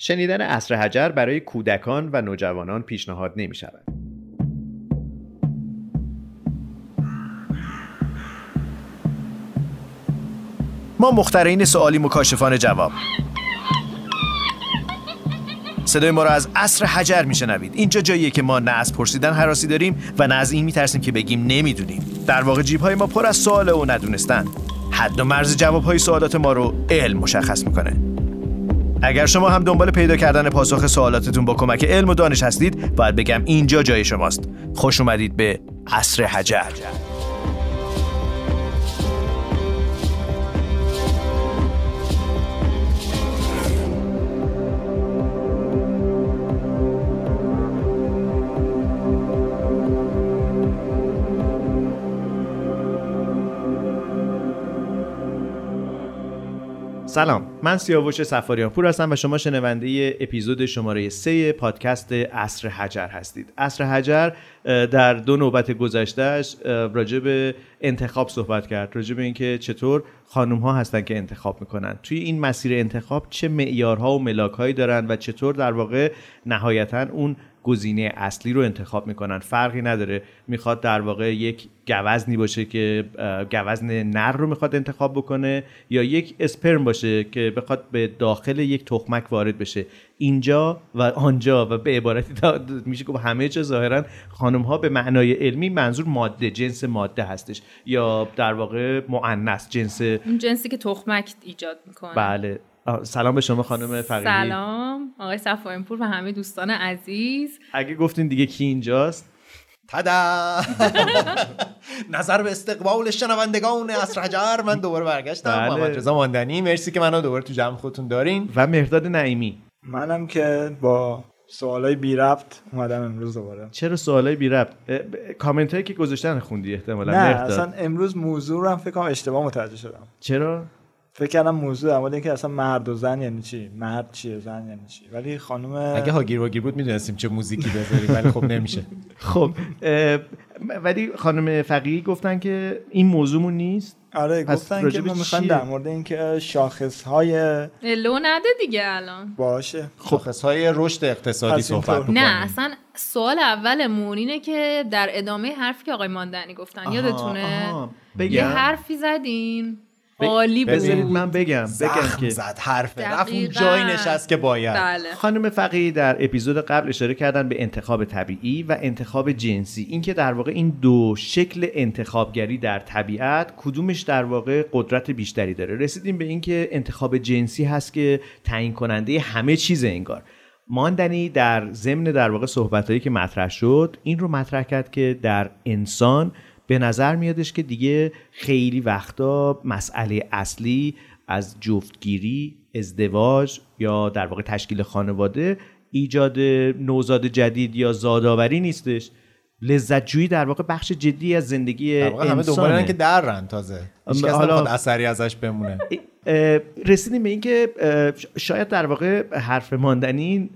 شنیدن اصر حجر برای کودکان و نوجوانان پیشنهاد نمی شود. ما مخترین سوالی مکاشفان جواب. صدای ما را از عصر حجر میشنوید اینجا جاییه که ما نه از پرسیدن حراسی داریم و نه از این میترسیم که بگیم نمی‌دونیم. در واقع جیب های ما پر از سوال و ندونستن. حد و مرز جواب های سوالات ما رو علم مشخص می‌کنه. اگر شما هم دنبال پیدا کردن پاسخ سوالاتتون با کمک علم و دانش هستید باید بگم اینجا جای شماست. خوش اومدید به عصر حجر. سلام من سیاوش سفاریان پور هستم و شما شنونده اپیزود شماره سه پادکست اصر حجر هستید. اصر حجر در دو نوبت گذشتهش راجع به انتخاب صحبت کرد راجع به اینکه چطور خانوم ها هستن که انتخاب می‌کنن. توی این مسیر انتخاب چه معیارها و ملاک دارن و چطور در واقع نهایتا اون گزینه اصلی رو انتخاب می‌کنن. فرقی نداره. می‌خواد در واقع یک گوزنی باشه که گوزن نر رو می‌خواد انتخاب بکنه یا یک اسپرم باشه که بخواد به داخل یک تخمک وارد بشه. اینجا و آنجا و به عبارتی میشه که همه جا ظاهرا خانم ها به معنای علمی منظور ماده جنس ماده هستش. یا در واقع مؤنث جنس اون جنسی که تخمک ایجاد می‌کنه. بله. سلام به شما خانم فقیدی سلام آقای صفاینپور و همه دوستان عزیز. اگه گفتین دیگه کی اینجاست؟ تدا! نظر به استقبال شنوندگان اصر حجر. من دوباره برگشتم. بله. محمد رضا ماندنی. مرسی که منو دوباره تو جمع خودتون دارین. و مهرداد نعیمی. منم که با سوالای بی ربط اومدم امروز دوباره. چرا سوالای بی ربط؟ کامنت هایی که گذاشتن خوندی احتمالاً. نه اصلا امروز موضوع رو هم فکر کنم اشتباه متوجه شدم. چرا؟ فکر کردم موضوع در مورد اینکه اصلا مرد و زن یعنی چی؟ مرد چیه زن یعنی چی؟ ولی خانم اگه هاگیر واگیر بود می‌دونستیم چه موزیکی بذاریم ولی خب نمیشه. خب ولی خانم فقیهی گفتن که این موضوعمون نیست. آره گفتن که ما می‌خوان در مورد اینکه شاخص های لو نده دیگه الان. باشه. شاخص های رشد اقتصادی صحبت نه اصلا سوال اولمون اینه که در ادامه حرفی که آقای ماندنی گفتن یادتونه؟ یه حرفی زدین. عالی بود. بذارید من بگم بگم که زد حرف رفت اون جای نشست که باید. بله. خانم فقیه در اپیزود قبل اشاره کردن به انتخاب طبیعی و انتخاب جنسی. اینکه در واقع این دو شکل انتخابگری در طبیعت کدومش در واقع قدرت بیشتری داره؟ رسیدیم به اینکه انتخاب جنسی هست که تعیین کننده همه چیز انگار. ماندنی در ضمن در واقع صحبتهایی که مطرح شد این رو مطرح کرد که در انسان به نظر میادش که دیگه خیلی وقتا مسئله اصلی از جفتگیری ازدواج یا در واقع تشکیل خانواده ایجاد نوزاد جدید یا زادآوری نیستش. لذت جویی در واقع بخش جدی از زندگی در واقع همه دنبالن که درن تازه. حالا اثری ازش بمونه. رسیدیم به اینکه شاید در واقع حرف ماندنی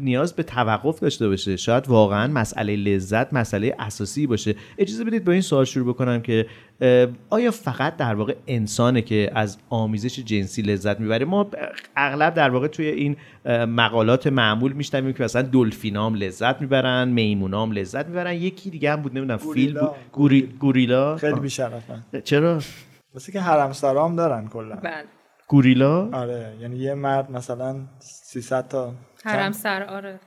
نیاز به توقف داشته باشه. شاید واقعا مسئله لذت مسئله اساسی باشه. اجازه بدید با این سوال شروع بکنم که آیا فقط در واقع انسانه که از آمیزش جنسی لذت می‌بره؟ ما اغلب در واقع توی این مقالات معمول میشنویم که مثلا دلفینام لذت می‌برن میمونام لذت می‌برن. یکی دیگه هم بود نمی‌دونم فیل گوریلا. خیلی بیشرفن چرا؟ واسه که حرم سرام دارن کلا. بله. گوریلا؟ آره یعنی یه مرد مثلا 300 تا حرم سر آره.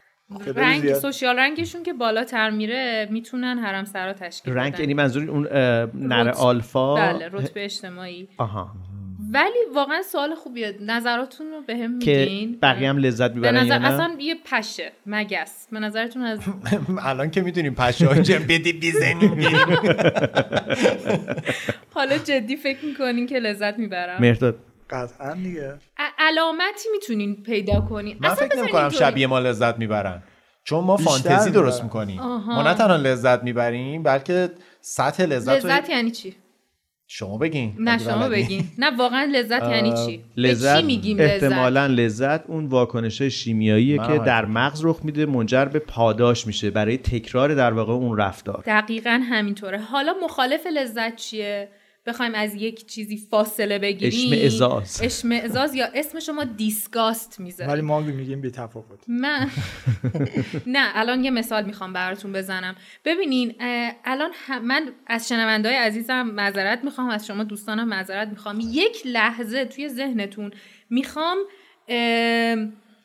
رنگ سوشیال رنگشون که بالاتر میره می‌تونن حرم سرا تشکیل رنگ یعنی منظور اون نر آلفا؟ بله رتبه اجتماعی. آها. ولی واقعا سوال خوبیه نظراتون رو به هم میگین بقیه هم لذت می‌برن نظر... اصلا یه پشه مگس. به نظرتون از الان که می‌دونیم پشه ها بدی بیزنیم حالا جدی فکر می‌کنین که لذت می‌برم. مرداد قطعا دیگه. علامتی می‌تونین پیدا کنین. من فکر نمی‌کنم شبیه ما لذت می‌برن. چون ما فانتزی درست می‌کنیم. ما نه تنها لذت می‌بریم بلکه سطح لذت لذت یعنی چی؟ شما بگین نه شما بگین. نه واقعا لذت یعنی چی؟ لذت چی میگیم احتمالا لذت اون واکنش شیمیاییه که در مغز رخ میده منجر به پاداش میشه برای تکرار در واقع اون رفتار. دقیقا همینطوره. حالا مخالف لذت چیه؟ بخوایم از یک چیزی فاصله بگیریم. اشمعزاز اشمعزاز یا اسم شما دیسکاست می‌ذاره ولی ما میگیم بی تفاوت من نه الان یه مثال می‌خوام براتون بزنم. ببینین الان من از شنوندهای عزیزم معذرت می‌خوام از شما دوستانم معذرت می‌خوام. یک لحظه توی ذهنتون می‌خوام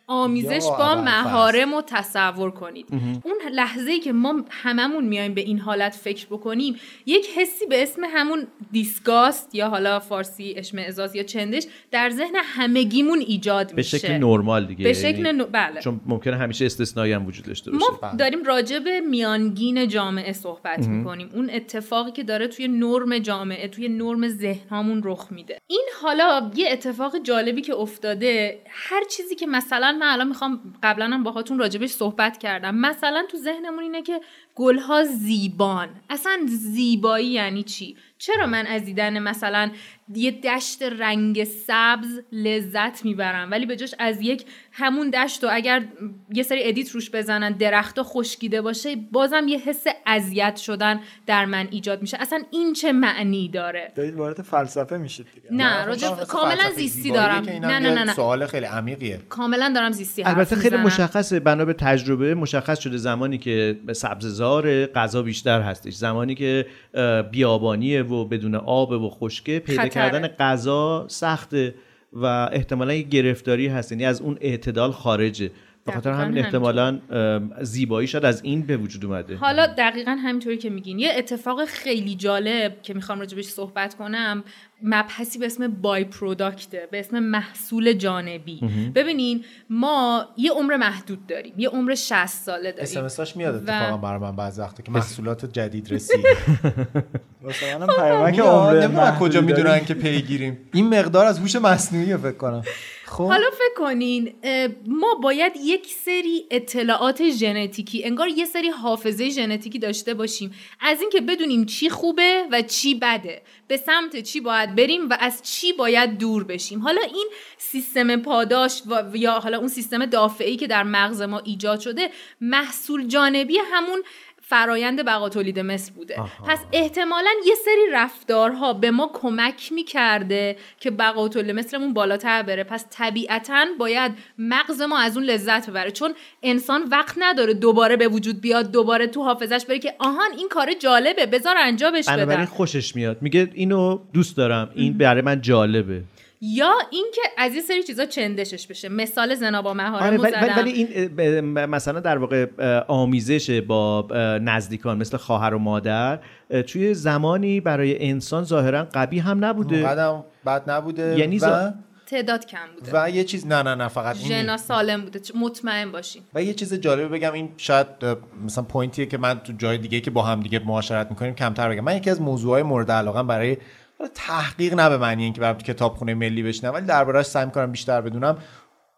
آمیزش با مهارم رو تصور کنید. اون لحظه ای که ما هممون میایم به این حالت فکر بکنیم یک حسی به اسم همون دیسگاست یا حالا فارسی اشمعزاز یا چندش در ذهن همگیمون ایجاد میشه. به شکل نرمال دیگه به شکل یعنی بله. چون ممکنه همیشه استثنایی هم وجود داشته باشه. ما بله. داریم راجع به میانگین جامعه صحبت می‌کنیم. اون اتفاقی که داره توی نرم جامعه توی نرم ذهنمون رخ میده. این حالا یه اتفاق جالبی که افتاده هر چیزی که مثلا من الان می‌خوام قبلا هم باهاتون راجبش صحبت کردم. مثلا تو ذهنمون اینه که گلها زیبان. اصلا زیبایی یعنی چی؟ چرا من از دیدن مثلا یه دشت رنگ سبز لذت می‌برم؟ ولی به جاش از یک همون دشت و اگر یه سری ادیت روش بزنن درخت خشکیده باشه بازم یه حس اذیت شدن در من ایجاد میشه. اصلا این چه معنی داره؟ دارید وارد فلسفه میشید دیگه. نه راجع کاملا زیستی دارم. نه نه نه نه. سوال خیلی عمیقیه. کاملا دارم زیستی البته خیلی مشخصه بنا به تجربه مشخص شده زمانی که سبززار غذا بیشتر هستش. زمانی که بیابانیه و بدون آب و خشکه پیدا کردن غذا سخته و احتمالا یه گرفتاری هست. یعنی از اون اعتدال خارجه. به خاطر همین احتمالا زیبایی شد از این به وجود اومده. حالا دقیقا همینطوری که میگین. یه اتفاق خیلی جالب که می‌خوام راجبش صحبت کنم مبحثی به اسم بای پروداکته به اسم محصول جانبی. ببینین ما یه عمر محدود داریم یه عمر 60 ساله داریم. اسمساش میاد اتفاقا برای من بعضی وقتا که محصولات جدید رسید. واسه منم پیامک عمر کجا می‌دونن که پیگیریم؟ این مقدار از هوش مصنوعی فکر کنم. خب. حالا فکر کنین ما باید یک سری اطلاعات ژنتیکی انگار یه سری حافظه ژنتیکی داشته باشیم. از اینکه بدونیم چی خوبه و چی بده. به سمت چی باید بریم و از چی باید دور بشیم. حالا این سیستم پاداش و یا حالا اون سیستم دافعی که در مغز ما ایجاد شده محصول جانبی همون فرایند بقا تولید مثل بوده. پس احتمالا یه سری رفتارها به ما کمک می‌کرده که بقا تولید مثلمون بالاتر بره. پس طبیعتا باید مغز ما از اون لذت ببره. چون انسان وقت نداره دوباره به وجود بیاد دوباره تو حافظش بره که آهان این کار جالبه بذار انجامش بدم. خوشش میاد. میگه اینو دوست دارم. این برای من جالبه. یا اینکه از این سری چیزا چندشش بشه. مثال زنا با مهارت آره ولی, این مثلا در واقع آمیزش با نزدیکان مثل خواهر و مادر توی زمانی برای انسان ظاهرا قبی هم نبوده. بد نبوده یعنی و... تعداد کم بوده. و یه چیز نه نه نه فقط ژنا سالم بوده. مطمئن باشین. و یه چیز جالب بگم این شاید مثلا پوینتیه که من تو جای دیگه که با هم دیگه معاشرت می‌کنیم کمتر بگم. من یکی از موضوعهای مورد علاقه برای تحقیق نه به معنی اینکه برام کتابخونه ملی بشنم ولی دربارهش سعی می‌کنم بیشتر بدونم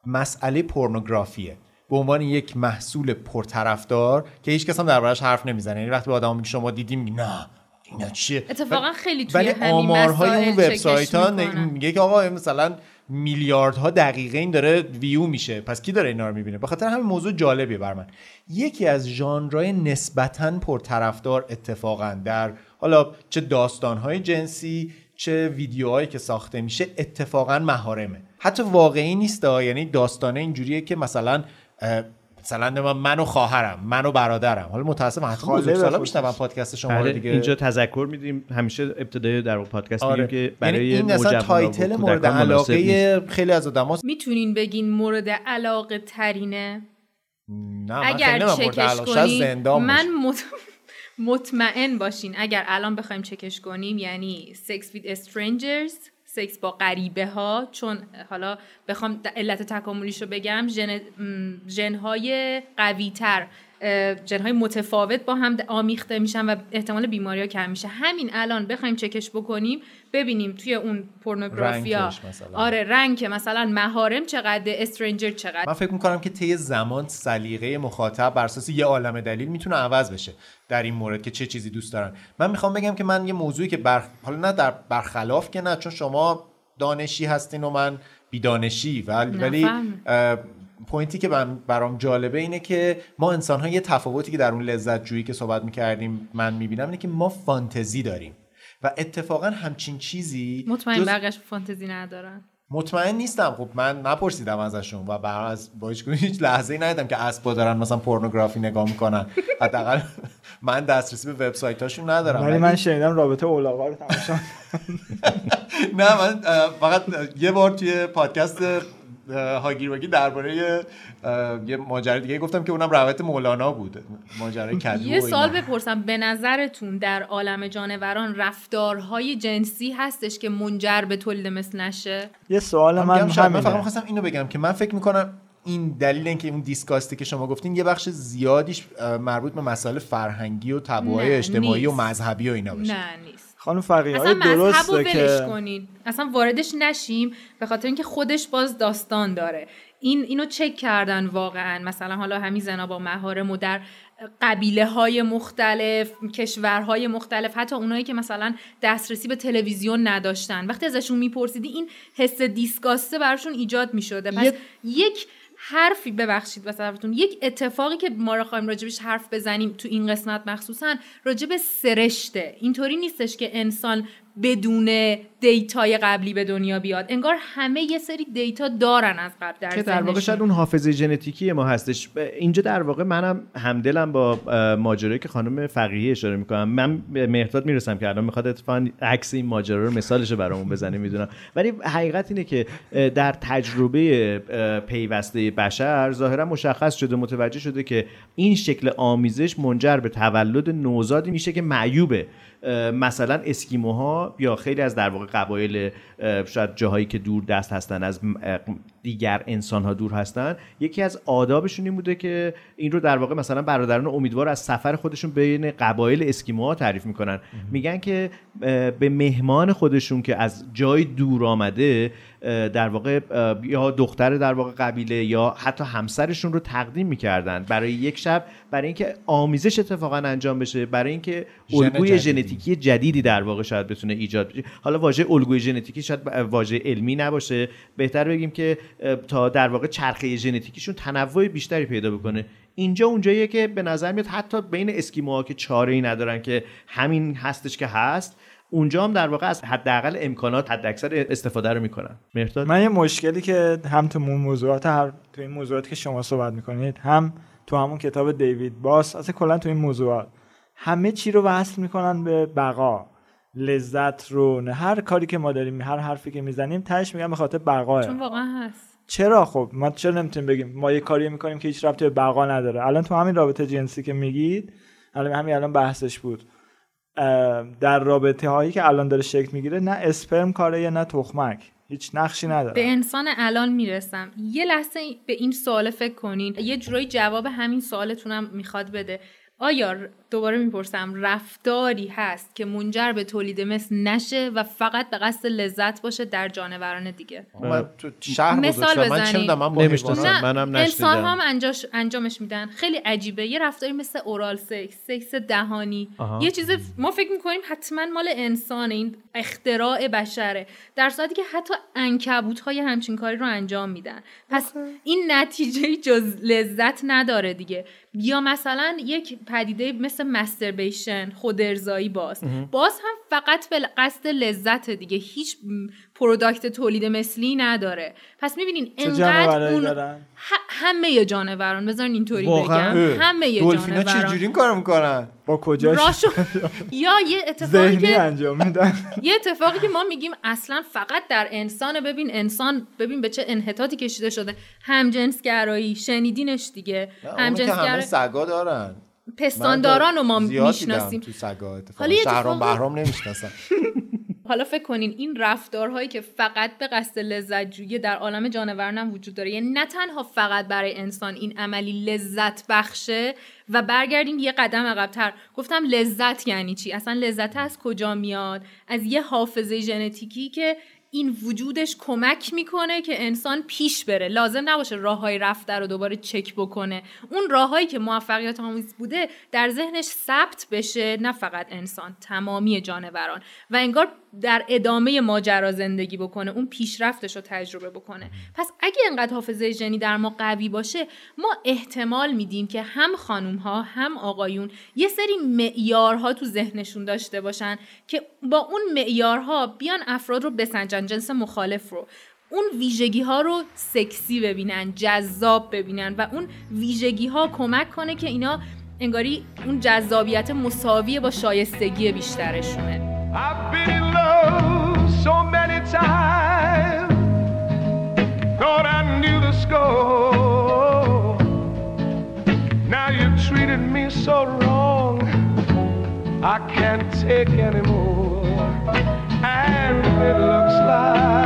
مسئله پورنوگرافیه. به عنوان یک محصول پرطرفدار که هیچ کس هم دربارش حرف نمی‌زنه. یعنی وقتی به آدم میگه شما دیدیم نه اینا چیه؟ اتفاقا خیلی توی ولی آمارهای اون وبسایت ها میگه که آقا مثلا میلیاردها دقیقه این داره ویو میشه. پس کی داره اینا رو می‌بینه؟ بخاطر همین موضوع جالبیه بر من. یکی از ژانرهای نسبتا پرطرفدار اتفاقا در حالا چه داستانهای جنسی چه ویدیوهایی که ساخته میشه اتفاقا مهارمه حتی واقعی نیست یعنی داستانه اینجوریه که مثلا مثلا من و خواهرم من و برادرم. حالا متاسفم حتی بزرگسالا میشنون پادکست شما رو دیگه. اینجا تذکر میدیم. همیشه ابتدای در پادکست آره. میگیم که برای یعنی این اصلا title مورد علاقه خیلی از آدماست می‌تونین بگین مورد علاقه ترینه؟ نه اگر چکش کنی من مطمئن باشین اگر الان بخوایم چکش کنیم یعنی sex with strangers سکس با غریبه ها چون حالا بخوام علت تکاملیش رو بگم ژن ژنهای قوی تر جنهای متفاوت با هم آمیخته میشن و احتمال بیماری ها کم میشه. همین الان بخوایم چکش بکنیم ببینیم توی اون پورنوگرافیا. آره رنگ مثلا مهارم چقدر استرنجر چقدر. من فکر می‌کنم که طی زمان سلیقه مخاطب بر اساس یه عالم دلیل می‌تونه عوض بشه در این مورد که چه چیزی دوست دارن. من می‌خوام بگم که من یه موضوعی که بر... حالا نه در برخلاف که نه چون شما دانشی هستین و من بیدانشی ولی, ولی پوینتی که برام جالبه اینه که ما انسان ها یه تفاوتی که در اون لذت جویی که صحبت می‌کردیم من می‌بینم اینه که ما فانتزی داریم و اتفاقا همچین چیزی مطمئن جز... فانتزی ندارن. مطمئن نیستم. خب من نپرسیدم ازشون و بر از با هیچ لحظه ای ندیدم که اسبا دارن مثلا پورنوگرافی نگاه می‌کنن. حداقل من دسترسی به وبسایتاشون ندارم. ولی من شنیدم رابطه اولاغا رو تماشا نه من فقط یه بار توی پادکست هاگیر واگیر درباره یه ماجرا دیگه گفتم که اونم روایت مولانا بود ماجرای کدو یه سال بپرسم به نظرتون در عالم جانوران رفتارهای جنسی هستش که منجر به تولید مثل نشه؟ یه سوال من من فقط می‌خواستم اینو بگم که من فکر می‌کنم این دلیل اینکه اون دیسکاستی که شما گفتین یه بخش زیادیش مربوط به مسائل فرهنگی و طبوعی اجتماعی و مذهبی و اینا باشه. نه نیست. خانم فقیه اصلا درسته که کنید اصلا واردش نشیم به خاطر اینکه خودش باز داستان داره. این اینو چک کردن واقعا. مثلا حالا همین زنا با مهارم و در قبیله های مختلف کشورهای مختلف حتی اونایی که مثلا دسترسی به تلویزیون نداشتن. وقتی ازشون میپرسیدی این حس دیسکاسته براشون ایجاد می‌شده. پس یک حرفی ببخشید واسه یک اتفاقی که ما رو خواهیم راجبش حرف بزنیم تو این قسمت مخصوصا راجب سرشته. اینطوری نیستش که انسان بدون data ی قبلی به دنیا بیاد. انگار همه یه سری data دارن از قبل در که در واقع شاید اون حافظه ژنتیکی ما هستش. اینجا در واقع منم همدلم با ماجرایی که خانم فقیهی اشاره می‌کنم. من به مهرداد می‌رسم که الان می‌خواد اتفاقا عکس این ماجرا رو مثالش برامون بزنه می‌دونم. ولی حقیقت اینه که در تجربه پیوسته بشر ظاهرا مشخص شده متوجه شده که این شکل آمیزش منجر به تولد نوزادی میشه که معیوبه. مثلا اسکیموها یا خیلی از در واقع قبایل شاید جاهایی که دور دست هستن از دیگر انسان ها دور هستن یکی از آدابشون این بوده که این رو در واقع مثلا برادران امیدوار از سفر خودشون بین قبایل اسکیموها تعریف می‌کنن. میگن که به مهمان خودشون که از جای دور آمده در واقع یا دختر در واقع قبیله یا حتی همسرشون رو تقدیم می‌کردن برای یک شب برای اینکه آمیزش اتفاقا انجام بشه برای اینکه الگوی ژنتیکی جدیدی در واقع شاید بتونه ایجاد بشه. حالا واژه الگوی ژنتیکی شاید واژه علمی نباشه. بهتر بگیم که تا در واقع چرخه ژنتیکیشون تنوع بیشتری پیدا بکنه. اینجا اونجاییه که به نظر میاد حتی بین اسکیموها که چاره ای ندارن که همین هستش که هست اونجا هم در واقع از حداقل امکانات حداکثر استفاده رو می‌کنن. مرتاد من یه مشکلی که هم تو موضوعات هر تو این موضوعاتی که شما صحبت می‌کنید هم تو همون کتاب دیوید باس اصلا کلا تو این موضوعات همه چی رو وصل می‌کنن به بقا. لذت رو نه. هر کاری که ما داریم هر حرفی که می‌زنیم تهش میگن به خاطر بقاه چون واقعا هست. چرا خب؟ ما چرا نمی‌تونیم بگیم؟ ما یه کاری می‌کنیم که هیچ ربطی به بقا نداره. الان تو همین رابطه جنسی که میگید الان همین الان بحثش بود. در رابطه هایی که الان داره شکل می‌گیره نه اسپرم کاره یا نه تخمک. هیچ نقشی نداره. به انسان الان می‌رسم. یه لحظه به این سوال فکر کنین. یه جورایی جواب همین سوالتونم می‌خواد بده. آیا دوباره می‌پرسم رفتاری هست که منجر به تولید مثل نشه و فقط به قصد لذت باشه در جانوران دیگه؟ مثال بزنیم. من منم انسان هم انجامش میدن. خیلی عجیبه. یه رفتاری مثل اورال سکس سکس دهانی. یه چیز ما فکر می‌کنیم حتما مال انسان این اختراع بشره. در صورتی که حتی انکبوت های همچین کاری رو انجام میدن. پس این نتیجه جز لذت نداره دیگه. یا مثلا یک پدیده مثل مستربیشن خودارضایی باز. باز هم فقط به قصد لذت دیگه. هیچ پروداکت تولید مثلی نداره. پس می‌بینین انقدر اون همه جانوران بذارین اینطوری بگم. همه جانوران چجوری این کارو می‌کنن؟ با کجا یا یه اتفاقی که انجام میدن. یه اتفاقی که ما میگیم اصلا فقط در انسان ببین انسان ببین به چه انحطاطی کشیده شده. همجنسگرایی شنیدینش دیگه. همجنسگرایی سگا دارن. پستانداران رو ما می‌شناسیم. تو سگا اتفاقا. شهرام بهرام نمی‌شناسن حالا فکر کنین این رفتارهایی که فقط به قصد لذت جویی در عالم جانوران هم وجود داره یعنی نه تنها فقط برای انسان این عملی لذت بخشه و برگردیم یه قدم عقبتر. گفتم لذت یعنی چی؟ اصلا لذت از کجا میاد؟ از یه حافظه ژنتیکی که این وجودش کمک می‌کنه که انسان پیش بره. لازم نباشه راه های رفته رو دوباره چک بکنه. اون راههایی که موفقیت آمیز بوده در ذهنش ثبت بشه نه فقط انسان تمامی جانوران. و انگار در ادامه ماجرا زندگی بکنه اون پیشرفتش رو تجربه بکنه. پس اگه انقدر حافظه ژنی در ما قوی باشه ما احتمال میدیم که هم خانوم ها هم آقایون یه سری معیارها تو ذهنشون داشته باشن که با اون معیارها بیان افراد رو بسنجن جنس مخالف رو. اون ویژگی ها رو سکسی ببینن جذاب ببینن و اون ویژگی ها کمک کنه که اینا انگاری اون جذابیت مساوی با شایستگی بیشترشونه. I've been in love so many times. Thought I knew the score. Now you've treated me so wrong. I can't take anymore. And it looks like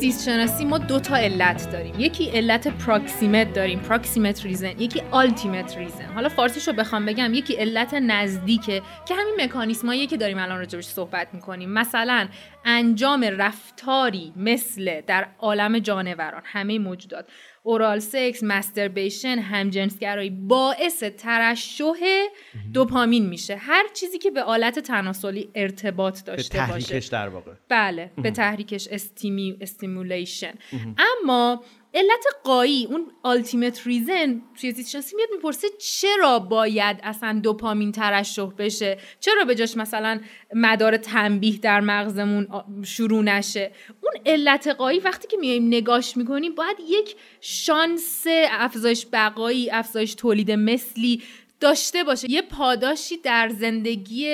زیست شناسی ما دو تا علت داریم. یکی علت proximate داریم proximate reason. یکی ultimate reason. حالا فارسیش رو بخوام بگم یکی علت نزدیکه که همین مکانیسماییه که داریم الان راجبش صحبت می‌کنیم. مثلا انجام رفتاری مثل در عالم جانوران همه موجودات. oral sex masturbation همجنسگرایی باعث ترشح دوپامین میشه. هر چیزی که به آلت تناسلی ارتباط داشته به تحریکش در واقع. بله به تحریکش stimu stimulation. اما علت قایی اون آلتیمت ریزن توی زیست میاد می‌پرسه چرا باید اصلا دوپامین ترشح بشه؟ چرا به جاش مثلا مدار تنبیه در مغزمون شروع نشه؟ اون علت قایی وقتی که میایم نگاش می‌کنیم باید یک شانس افزایش بقایی افزایش تولید مثلی داشته باشه. یه پاداشی در زندگی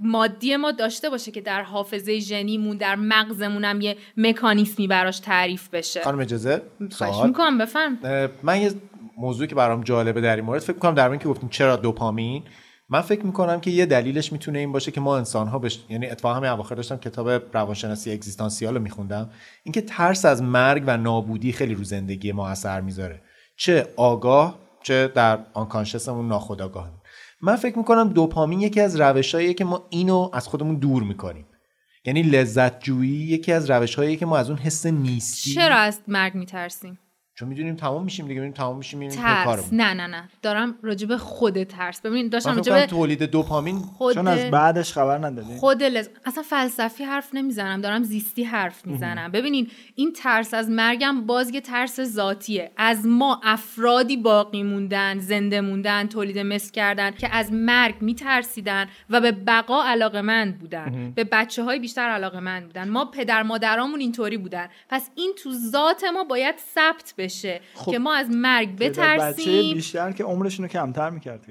مادی ما داشته باشه که در حافظه ژنیمون در مغزمون هم یه مکانیسمی براش تعریف بشه. خانم اجازه سوال. می‌کنم بفهم من یه موضوعی که برام جالبه در این مورد فکر می‌کنم در این که گفتیم چرا دوپامین من فکر می‌کنم که یه دلیلش می‌تونه این باشه که ما انسان ها بش... یعنی اتفاقا همین اواخر داشتم کتاب روانشناسی اگزیستانسیال رو میخوندم. اینکه ترس از مرگ و نابودی خیلی رو زندگی ما اثر می‌ذاره. چه آگاه چه در آنکانشسمون ناخودآگاه من فکر می‌کنم دوپامین یکی از روشهاییه که ما اینو از خودمون دور می‌کنیم. یعنی لذت جویی یکی از روشهایی که ما از اون حس نیستی چرا از مرگ میترسیم؟ چون می‌دونیم تمام میشیم دیگه می‌دونیم تمام میشیم میریم ترس. نه نه نه. دارم راجب خود ترس. ببین داشتم راجب تولید دوپامین خود... چون از بعدش خبر ندادی. خود لز... اصلا فلسفی حرف نمی‌زنم. دارم زیستی حرف می‌زنم. ببینین این ترس از مرگم باز یه ترس ذاتیه. از ما افرادی باقی موندن زنده موندن تولید مثل کردن که از مرگ میترسیدن و به بقا علاقمند بودن. به بچه های بیشتر علاقمند بودن. ما پدر مادرامون اینطوری بودن. پس این تو ذات ما باید ثبت بشه خب که ما از مرگ بترسیم بچه بیشتر که عمرشون رو کمتر می‌کرد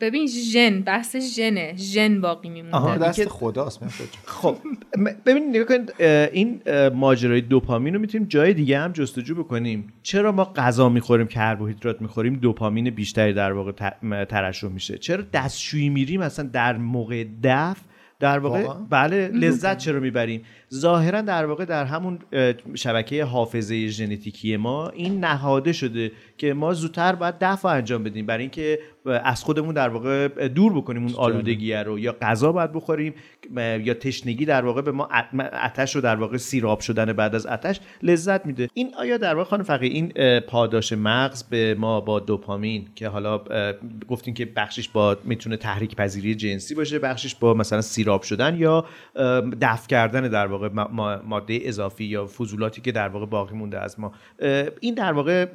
ببین ژن بحث ژنه. ژن باقی میمونه آها. دست خداست خب ببین نگاه کنید این ماجرای دوپامین رو می‌تونیم جای دیگه هم جستجو بکنیم. چرا ما غذا می‌خوریم کربوهیدرات می‌خوریم دوپامین بیشتری در واقع ترشح میشه؟ چرا دستشویی میریم مثلا در موقع دفع در واقع بله لذت چرا می‌بریم؟ ظاهرا در واقع در همون شبکه حافظه ژنتیکی ما این نهاده شده که ما زودتر باید دفع انجام بدیم برای اینکه از خودمون در واقع دور بکنیم اون آلودگی رو. یا غذا باید بخوریم یا تشنگی در واقع به ما آتش رو در واقع سیراب شدن بعد از آتش لذت میده. این آیا در واقع خانم فقیه این پاداش مغز به ما با دوپامین که حالا گفتیم که بخشش با می‌تونه تحریک پذیری جنسی باشه بخشش با مثلا سیراب شدن یا دفع کردن در واقع ماده اضافی یا فضولاتی که در واقع باقی مونده از ما. این در واقع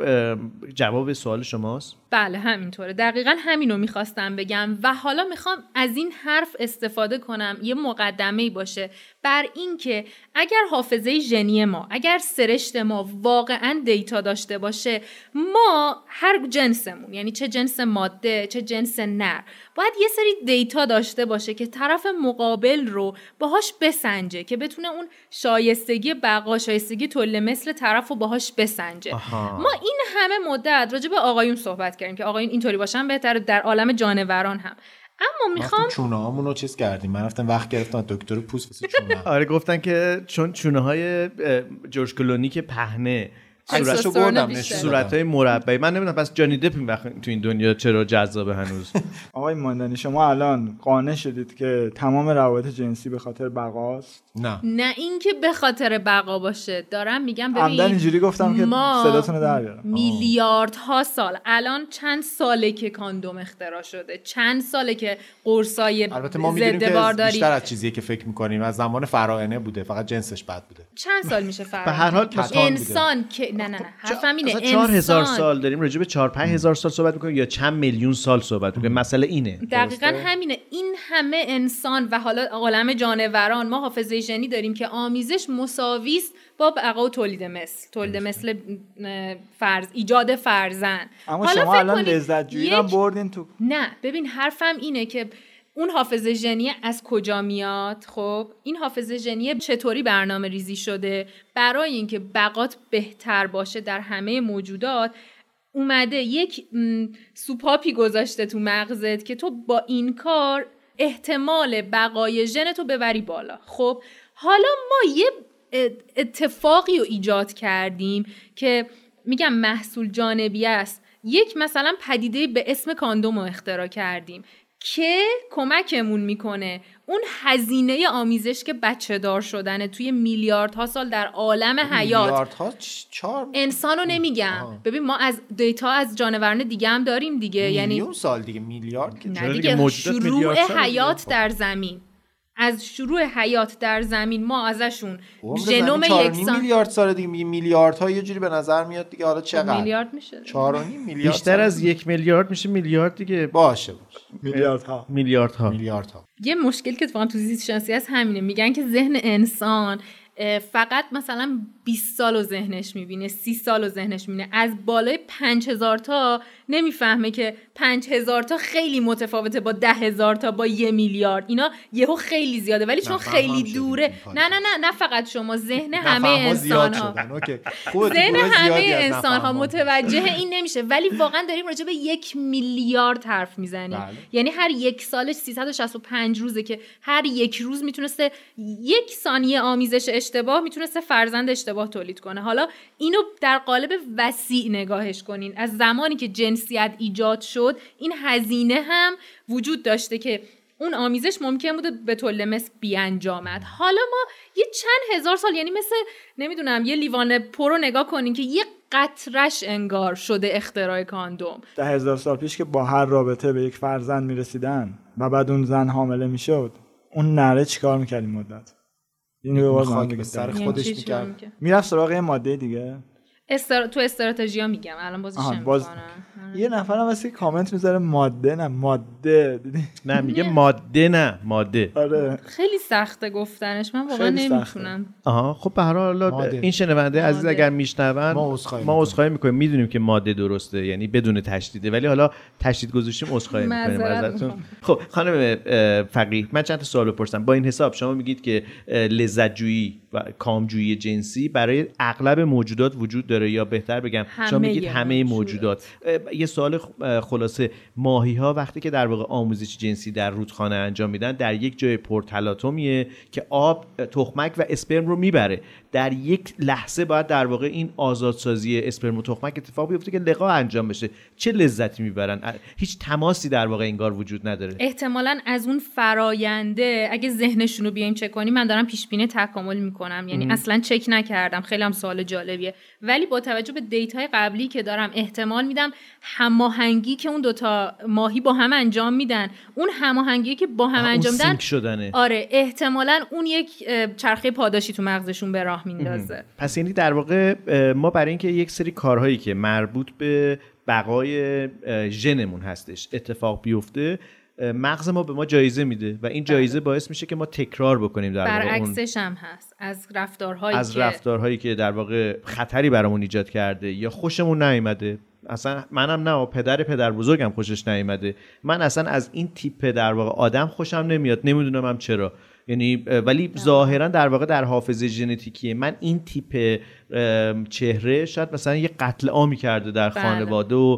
جواب سوال شماست؟ بله همینطوره. دقیقا همین رو می‌خواستم بگم و حالا می‌خوام از این حرف استفاده کنم. یه مقدمه باشه. بر اینکه اگر حافظه ژنی ما اگر سرشت ما واقعا دیتا داشته باشه ما هر جنسمون یعنی چه جنس ماده چه جنس نر باید یه سری دیتا داشته باشه که طرف مقابل رو باهاش بسنجه که بتونه اون شایستگی بقا شایستگی طول مثل طرف رو باهاش بسنجه. ما این همه مدت راجع به آقایون صحبت کردیم که آقایون اینطوری باشن بهتر در عالم جانوران هم. اما می‌خوام چونه هامونو چیز کردیم. من رفتم وقت گرفتم دکتر پوست چونه آره گفتن که چون چونه های جورج کلونی که پهنه عکسشو بردم؟ صورت های مربعی. من نمی‌دونم پس جانی دپ این وقت تو این دنیا چرا جذابه هنوز؟ آقای ماندنی شما الان قانع شدید که تمام روابط جنسی به خاطر بقاست نه. نه اینکه به خاطر بقا باشه. دارم میگم ببین عمدن اینجوری گفتم که صداتون در بیارم. میلیاردها سال الان چند ساله که کاندوم اختراع شده؟ چند ساله که قرصای البته ما می‌دونیم که بیشتر از چیزیه که فکر می‌کنیم. از زمان فراعنه بوده فقط جنسش بد بوده. چند سال میشه فراعنه به هر حال انسان که نه نه نه. حرفم اینه چهار هزار سال داریم راجع به چهار پنج هزار سال صحبت می‌کنیم یا چند میلیون سال صحبت می‌کنیم؟ مسئله اینه. دقیقا همینه. این همه انسان و حالا عالم جانوران ما حافظه ژنی داریم که آمیزش مساوی است با بقا و تولید مثل. تولید مثل فرض ایجاد فرزن اما شما الان لذت جویی یک... بردین تو. نه ببین حرفم اینه که اون حافظه ژنی از کجا میاد؟ خب این حافظه ژنی چطوری برنامه ریزی شده؟ برای اینکه بقات بهتر باشه در همه موجودات اومده یک سوپاپی گذاشته تو مغزت که تو با این کار احتمال بقای ژن تو ببری بالا. خب حالا ما یه اتفاقی رو ایجاد کردیم که میگم محصول جانبی است. یک مثلا پدیده به اسم کاندوم رو اختراع کردیم. که کمکمون می‌کنه. اون هزینه آمیزش که بچه دار شدنه توی میلیاردها سال در عالم حیات. میلیاردها چهار انسان رو نمیگم. ببین ما از دیتا از جانوران دیگه هم داریم دیگه. یعنی سال دیگه میلیارد که نه دیگه شروع حیات در زمین. از شروع حیات در زمین ما ازشون ژنوم یکسان میلیارد سال دیگه. میلیارد ها یه جوری به نظر میاد دیگه. حالا چقدر؟ میلیارد میشه 4.5 میلیارد بیشتر از یک میلیارد میشه. میلیارد دیگه باشه باشه. میلیاردها. میلیاردها. میلیاردها. یه مشکل که تو زیست شناسی هست همینه. میگن که ذهن انسان فقط مثلا 20 سال و ذهنش می‌بینه 30 سال و ذهنش می‌بینه. از بالای 5000 تا نمی‌فهمه که 5000 تا خیلی متفاوته با 10000 تا با یه میلیارد. اینا یهو خیلی زیاده. ولی چون خیلی دوره نه نه نه نه فقط شما ذهن همه انسان ها ذهن همه انسان ها متوجه این نمیشه. ولی واقعا داریم راجع به یک میلیارد حرف می‌زنیم. بله. یعنی هر یک سالش 365 روزه که هر یک روز می‌تونسته یک ثانیه آمیزش اشتباه می‌تونسته فرزند اشتباه تولید کنه. حالا اینو در قالب وسیع نگاهش کنین. از زمانی که جنسیت ایجاد شد این هزینه هم وجود داشته که اون آمیزش ممکن بوده به طول مثل بیانجامد. حالا ما یه چند هزار سال یعنی مثل نمی‌دونم یه لیوان پر رو نگاه کنین که یه قطرش انگار شده اختراع کاندوم. ده هزار سال پیش که با هر رابطه به یک فرزند می‌رسیدن و بعد اون زن حامله می‌شد اون نره چیکار می‌کرد این مدت؟ اینو به سر یعنی خودش می‌کرد. می‌رفت سراغ یه ماده دیگه. استر... تو استراتژی میگم الان بازش باز... یه نفر هم واسه کامنت می‌ذاره ماده نه ماده. نه میگه ماده نه ماده. آره. خیلی سخته گفتنش من واقعا نمی‌تونم. آها خب به هر حال این شنونده عزیز اگر میشنون ما عذرخواهی می‌کنیم. می‌دونیم که ماده درسته یعنی بدون تشدیده. ولی حالا تشدید گذاشتیم عذرخواهی می‌کنیم ازتون. خب خانم فقیه من چند تا سوال بپرسم. با این حساب شما میگید که لذت جویی و کامجویی جنسی برای اغلب موجودات وجود داره یا بهتر بگم شما میگید همه موجودات. یه سوال خلاصه. ماهی ها وقتی که در واقع آموزش جنسی در رودخانه انجام میدن در یک جای پرتلاتومیه که آب تخمک و اسپرم رو می‌بره. در یک لحظه باید در واقع این آزادسازی اسپرم و تخمک اتفاق بیفته که لقا انجام بشه. چه لذتی می‌برن؟ هیچ تماسی در واقع انگار وجود نداره. احتمالا از اون فراینده اگه ذهنشون رو بیایم چک کنیم من دارم پیش بینی تکامل می‌کنم. یعنی اصلا چک نکردم. خیلی هم سوال جالبیه. ولی با توجه به دیتای قبلی که دارم احتمال میدم هماهنگی که اون دوتا ماهی با هم انجام میدن اون هماهنگی که با هم انجام میدن شدنه. آره احتمالا اون یک چرخه پاداشی تو مغزشون به راه میندازه. پس یعنی در واقع ما برای اینکه یک سری کارهایی که مربوط به بقای ژنمون هستش اتفاق بیفته مغز ما به ما جایزه میده و این جایزه بله. باعث میشه که ما تکرار بکنیم در برعکسش هم هست. از رفتارهایی از رفتارهایی که در واقع خطری برامون ایجاد کرده یا خوشمون نیومده. اصلا منم نه پدر پدر بزرگم خوشش نیومده. من اصلا از این تیپ در واقع آدم خوشم نمیاد. نمی‌دونم هم چرا. یعنی ولی ظاهرا در واقع در حافظه ژنتیکی من این تیپ چهره شاید مثلا یه قتل عامی کرده در بله. خانواده و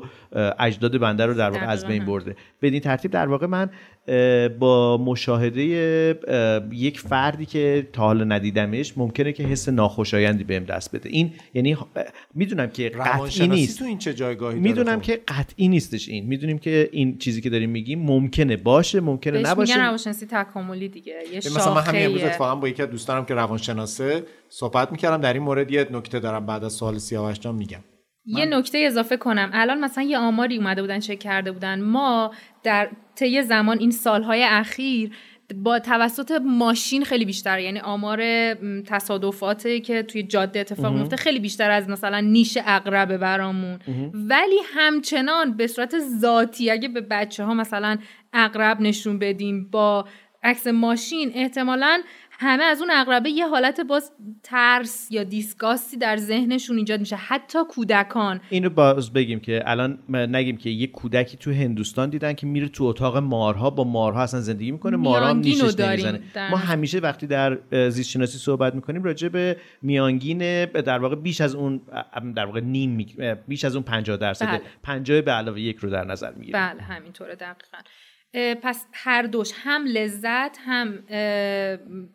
اجداد بنده رو در واقع از بین برده. بدین ترتیب در واقع من با مشاهده یک فردی که تا حالا ندیدمش ممکنه که حس ناخوشایندی بهم دست بده. این یعنی می‌دونم که قطعی نیست تو این چه جایگاهی می‌دونم که قطعی نیستش این. می‌دونیم که این چیزی که داریم میگیم ممکنه باشه ممکنه نباشه. میگن روانشناسی تکاملی دیگه. یه مثلا من همین امروز اتفاقا با یکی از دوستانم که روانشناسه صحبت می‌کردم. در این مورد یه نکته دارم بعد از سوال سیاوش میگم. یه نکته اضافه کنم. الان مثلا یه آماری اومده بودن چک کرده بودن. ما در طی زمان این سالهای اخیر با توسط ماشین خیلی بیشتر یعنی آمار تصادفاتی که توی جاده اتفاق میفته خیلی بیشتر از مثلا نیش اقربه برامون. ولی همچنان به صورت ذاتی اگه به بچه ها مثلا اقرب نشون بدیم با عکس ماشین احتمالا همه از اون اقربه یه حالت باز ترس یا دیسکاستی در ذهنشون ایجاد میشه. حتی کودکان. اینو باز بگیم که الان نگیم که یه کودکی تو هندوستان دیدن که میره تو اتاق مارها با مارها اصلا زندگی می‌کنه مارها هم نیشش نمی‌زنه. ما همیشه وقتی در زیست شناسی صحبت می‌کنیم راجع به میانگین در واقع بیش از اون در واقع نیم بیش از اون 50 درصد بله. 50 به علاوه یک رو در نظر می‌گیریم. بله همینطوره دقیقاً. پس هر دوش هم لذت هم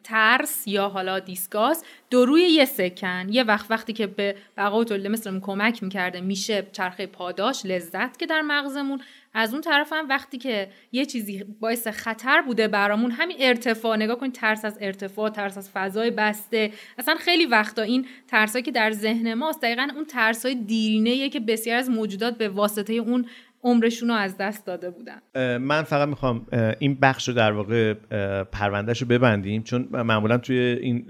ترس یا حالا دیسکاس دو روی یه سکن. یه وقت وقتی که به بقای تولید مثل کمک می‌کرده میشه چرخه پاداش لذت که در مغزمون. از اون طرف هم وقتی که یه چیزی باعث خطر بوده برامون همین ارتفاع نگاه کنید ترس از ارتفاع ترس از فضای بسته. اصلا خیلی وقتا این ترسایی که در ذهن ماست دقیقا اون ترسای دیرینه که بسیار از موجودات به واسطه اون عمرشون رو از دست داده بودن. من فقط می‌خوام این بخش رو در واقع پروندهش رو ببندیم چون معمولا توی این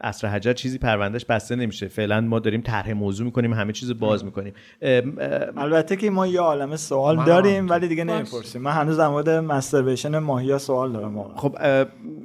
اصر حجر چیزی پروندهش بسته نمیشه. فعلا ما داریم طرح موضوع می‌کنیم همه چیز باز می‌کنیم. البته که ما یه عالم سوال داریم ولی دیگه نمی‌پرسیم. من هنوز در مورد مستربیشن ماهیا سوال دارم خب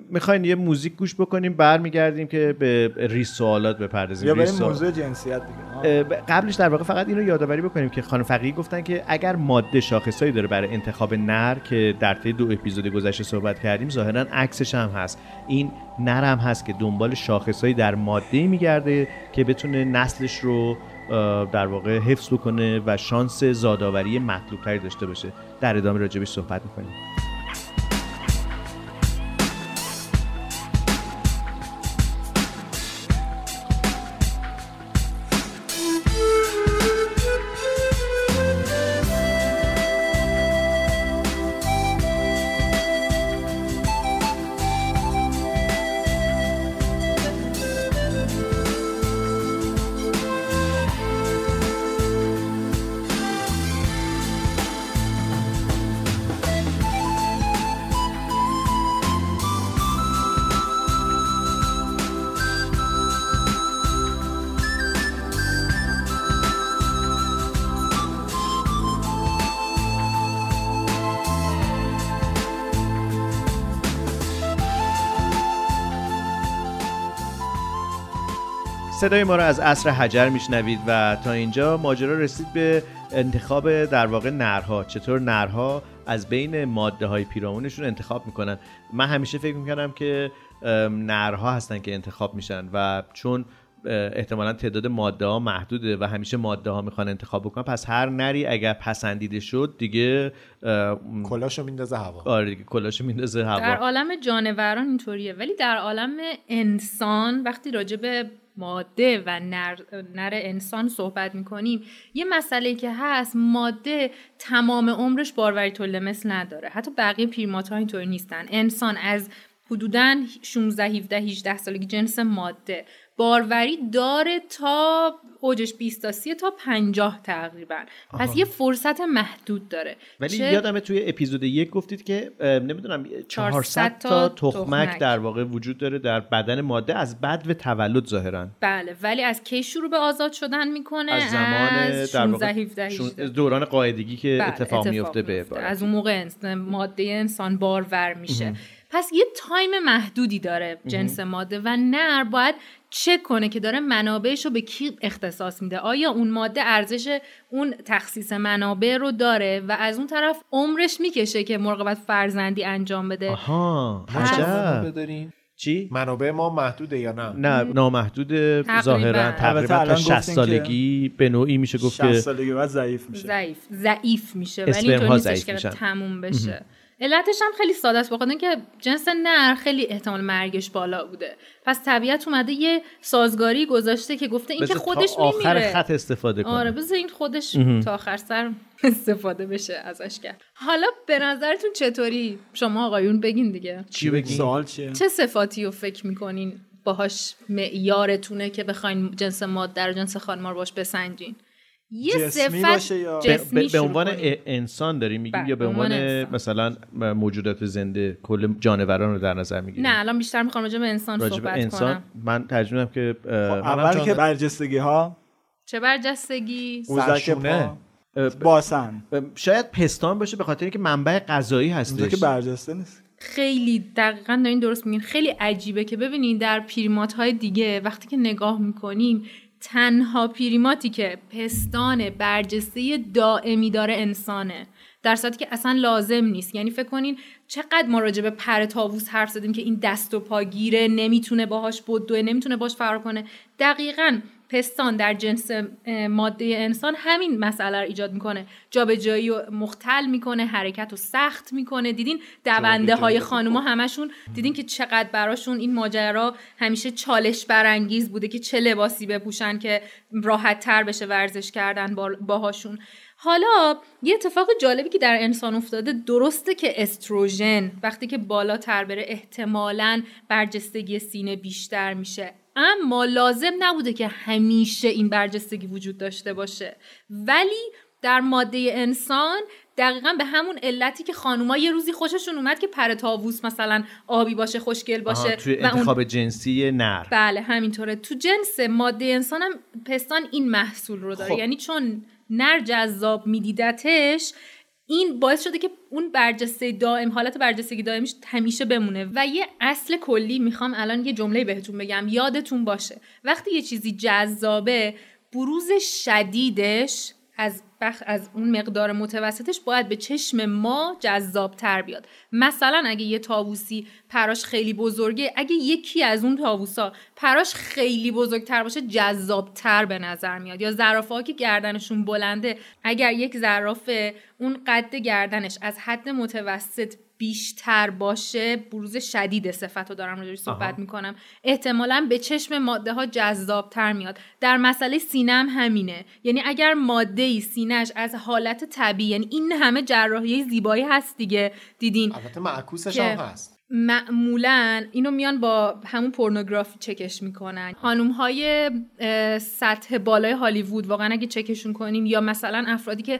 می‌خواین یه موزیک گوش بکنیم برمیگردیم که به ریس سوالات بپردازیم. یا بریم موضوع جنسیت دیگه. قبلش در واقع فقط اینو یادآوری بکنیم که خانم فقیه گفتن که اگر ماده شاخصایی داره برای انتخاب نر که در طی دو اپیزود گذشته صحبت کردیم ظاهرا عکسش هم هست. این نر هم هست که دنبال شاخصایی در ماده میگرده که بتونه نسلش رو در واقع حفظ بکنه و شانس زادآوری مطلوبتری داشته باشه. در ادامه راجبش صحبت می‌کنیم. صدای ما رو از عصر حجر میشنوید و تا اینجا ماجرا رسید به انتخاب در واقع نرها. چطور نرها از بین ماده های پیرامونشون انتخاب می‌کنن؟ من همیشه فکر می‌کنم که نرها هستن که انتخاب میشن و چون احتمالا تعداد ماده ها محدوده و همیشه ماده ها می‌خوان انتخاب بکنن پس هر نری اگر پسندیده شد دیگه کلاشو میندازه هوا. آره دیگه کلاشو میندازه هوا. در عالم جانوران اینطوریه ولی در عالم انسان وقتی راجع به ماده و نر, نر انسان صحبت می‌کنیم. یه مسئله که هست ماده تمام عمرش باروری طول مثل نداره. حتی بقیه پیرمات ها اینطوری نیستن. انسان از حدودا 16 17 18 سالگی جنس ماده. باروری داره تا اوجش 20 تا 30 تا 50 تقریبا. پس یه فرصت محدود داره. ولی چه... یادمه توی اپیزود یک گفتید که نمی‌دونم 400 تا تخمک در واقع وجود داره در بدن ماده از بد و تولد ظاهرا. بله ولی از کی شروع به آزاد شدن می‌کنه؟ از زمان از در واقع دوران قاعدگی که بله، اتفاق, میفته به از اون موقع ماده انسان بارور میشه. پس یه تایم محدودی داره جنس ماده و نر باید چک کنه که داره منابعش رو به کی اختصاص میده؟ آیا اون ماده ارزش اون تخصیص منابع رو داره و از اون طرف عمرش می‌کشه که مراقبت فرزندی انجام بده؟ آها بدارین چی؟ منابع ما محدوده یا نه؟ نه نامحدود ظاهرا تقریبا تا 60 سالگی به نوعی میشه گفت که 60 سالگی بعد ضعیف میشه. ضعیف ضعیف میشه. ولی اینطور نیستش که تموم بشه. علتش هم خیلی ساده است بخاطر که جنس نر خیلی احتمال مرگش بالا بوده. پس طبیعت اومده یه سازگاری گذاشته که گفته این که خودش تا آخر خط استفاده کنه. آره بذار این خودش تا آخر سر استفاده بشه ازش کرد. حالا به نظرتون چطوری؟ شما آقایون بگین دیگه. چی بگین؟ سوال چیه؟ چه صفاتی رو فکر می‌کنین باهاش معیارتونه که بخواین جنس ماده رو جنس خانمار باش بسنجین؟ یه جسمی باشه یا به عنوان انسان داریم میگیم بله، یا به عنوان مثلا موجودات زنده کل جانوران رو در نظر می‌گیریم. نه الان بیشتر می‌خوام راجع به انسان راجع به انسان کنم. من ترجمه که خب، اول که برجستگی ها چه برجستگی؟ سرشونه. باسن. شاید پستان باشه به خاطر اینکه منبع غذایی هستش. که برجسته نیست. خیلی دقیقا دارین درست میگین. خیلی عجیبه که ببینین در پیرمات های دیگه وقتی که نگاه می‌کنیم تنها پیریماتی که پستان برجسته دائمی داره انسانه در صورتی که اصلا لازم نیست. یعنی فکر کنین چقدر ما راجع به پر تاووس حرف زدیم که این دست و پاگیره نمی‌تونه باهاش بدوه نمی‌تونه باش فرار کنه. دقیقا پستان در جنس ماده انسان همین مسئله رو ایجاد می‌کنه. جابجایی و مختل می‌کنه حرکت رو سخت می‌کنه. دیدین دونده های خانوما همشون؟ دیدین که چقدر براشون این ماجرا همیشه چالش برانگیز بوده که چه لباسی بپوشن که راحت تر بشه ورزش کردن باهاشون. حالا یه اتفاق جالبی که در انسان افتاده درسته که استروژن وقتی که بالاتر بره احتمالا برجستگی سینه بیشتر میشه. اما لازم نبوده که همیشه این برجستگی وجود داشته باشه. ولی در ماده انسان دقیقا به همون علتی که خانوما یه روزی خوششون اومد که پر تاووس مثلا آبی باشه خوشگل باشه توی انتخاب جنسی نر. بله همینطوره. تو جنس ماده انسان هم پستان این محصول رو داره. خب. یعنی چون نر جذاب میدیدتش این باعث شده که اون برجسته دائم حالت برجستگی دائمیش همیشه بمونه. و یه اصل کلی می‌خوام الان یه جمله بهتون بگم. یادتون باشه. وقتی یه چیزی جذابه بروز شدیدش از بخ از اون مقدار متوسطش باید به چشم ما جذاب تر بیاد. مثلا اگه یه تاووسی پراش خیلی بزرگه اگه یکی از اون تاووسا پراش خیلی بزرگتر باشه جذابتر به نظر میاد. یا زرافه که گردنشون بلنده اگر یک زرافه اون قد گردنش از حد متوسط بیشتر باشه بروز شدید صفت رو دارم راجعش صحبت می‌کنم. احتمالا به چشم ماده ها جذاب تر میاد. در مسئله سینه هم همینه. یعنی اگر ماده ای سینهش از حالت طبیعی یعنی این همه جراحی زیبایی هست دیگه. دیدین؟ البته معکوسش هم هست. معمولا اینو میان با همون پورنوگرافی چکش می‌کنن. خانوم های سطح بالای هالیوود واقعا اگه چکشون کنین یا مثلا افرادی که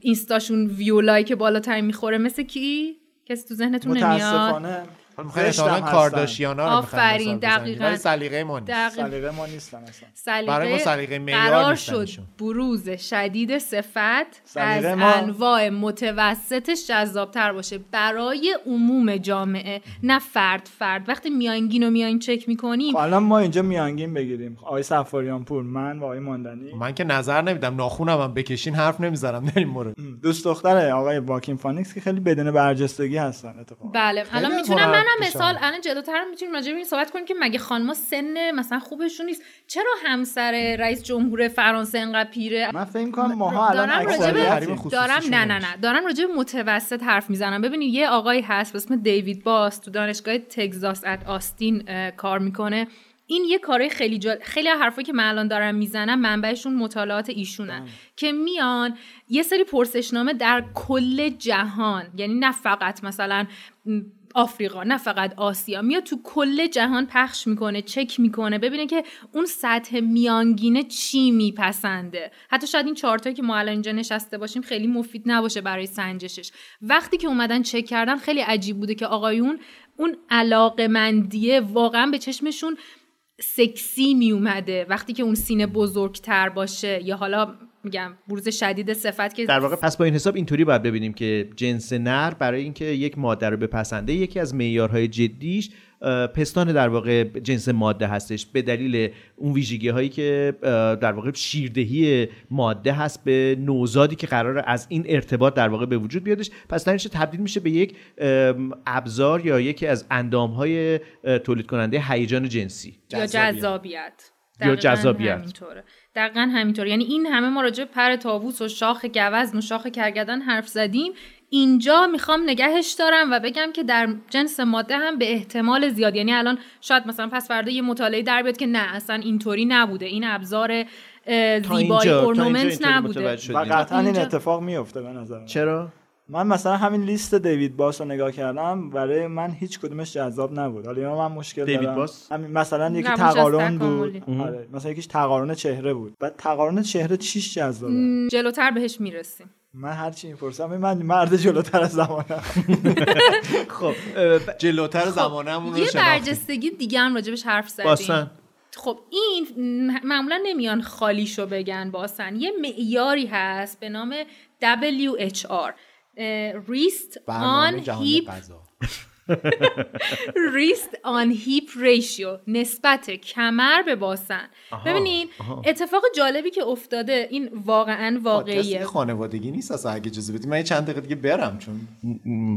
اینستاشون ویولایی که بالاتر می‌خوره مثل کی؟ کسی تو ذهنتون نمیاد؟ مثلا کارداشیانا رو آفرین دقیقاً. سلیقه ما نیست. سلیقه ما نیستن اصلا. برای ما سلیقه قرار شد بروز شدید صفت از انواع متوسطش جذابتر باشه. برای عموم جامعه نه فرد فرد. وقتی میانگین رو میاین چک می‌کنیم خب الان ما اینجا میانگین بگیریم. آقای صفاریان‌پور من و آقای ماندنی. من که نظر نمیدم. ناخونم هم بکشین حرف نمی‌زنم در این مورد دوست دختر آقای واکین فینیکس که خیلی بدون برجستگی هستن اتفاقا. بله. الان می‌تونم منم مثال الان جلوتر می‌تونیم راجع به این صحبت کنیم که مگه خانم سن مثلا خوبشون نیست. چرا همسر رئیس جمهور فرانسه انقدر پیره؟ من فکر کنم ماها الان دارم نه نه نه. دارم راجع به متوسط حرف می‌زنم. ببینید یه آقایی هست به اسم دیوید باس تو دانشگاه تگزاس at آستین کار می‌کنه. این یه کارهای خیلی جال... خیلی حرفایی که من الان دارم می‌زنم منبعشون مطالعات ایشونن. که میان یه سری پرسشنامه در کل جهان یعنی نه فقط مثلا آفریقا نه فقط آسیا. میاد تو کل جهان پخش می‌کنه چک می‌کنه. ببینه که اون سطح میانگینه چی میپسنده. حتی شاید این چارتایی که ما الان اینجا نشسته باشیم خیلی مفید نباشه برای سنجشش. وقتی که اومدن چک کردن خیلی عجیب بوده که آقایون اون علاقه مندیه واقعا به چشمشون سکسی می اومده وقتی که اون سینه بزرگتر باشه یا حالا میگم بروز شدید صفت که در واقع پس با این حساب اینطوری باید ببینیم که جنس نر برای اینکه یک ماده رو بپسنده یکی از معیارهای جدیش پستان در واقع جنس ماده هستش. به دلیل اون ویژگی هایی که در واقع شیردهی ماده هست به نوزادی که قرار از این ارتباط در واقع به وجود بیادش. پس در تبدیل میشه به یک ابزار یا یکی از اندام های تولید کننده هیجان جنسی. یا جذابیت. یا جذابیت. دقیقا همینطور. یعنی این همه ما راجع پر تاووس و شاخ گوزن و شاخ کرگدن حرف زدیم. اینجا می‌خوام نگهش دارم و بگم که در جنس ماده هم به احتمال زیاد. یعنی الان شاید مثلا پس فردا یه مطالعه در بیاد که نه اصلا اینطوری نبوده. این ابزار زیبایی اورنومنت نبوده. و قطعا این اتفاق میفته به نظر چرا؟ من مثلا همین لیست دیوید باس رو نگاه کردم برای من هیچ کدومش جذاب نبود. حالا من مشکل دیوید دارم. باس؟ همین مثلا یکی تقارن بود. آره. مثلا یکیش تقارن چهره بود. بعد تقارن چهره چیش جذابه؟ جلوتر بهش می‌رسیم. من هر چی می‌پرسم من مرد جلوتر از زمانم. خب جلوتر خب. زمانم یه برجستگی دیگه هم راجبش حرف زدیم. خب این معمولا نمیان خالیشو بگن باسن. یه معیاری هست به نام WHR ریست آن هیپ ریست آن هیپ ریشیو نسبت کمر به باسن. ببینین اتفاق جالبی که افتاده این واقعا واقعیه. خانوادگی نیست اصلا اگه اجازه بدید من یه چند دقیقه دیگه برم چون.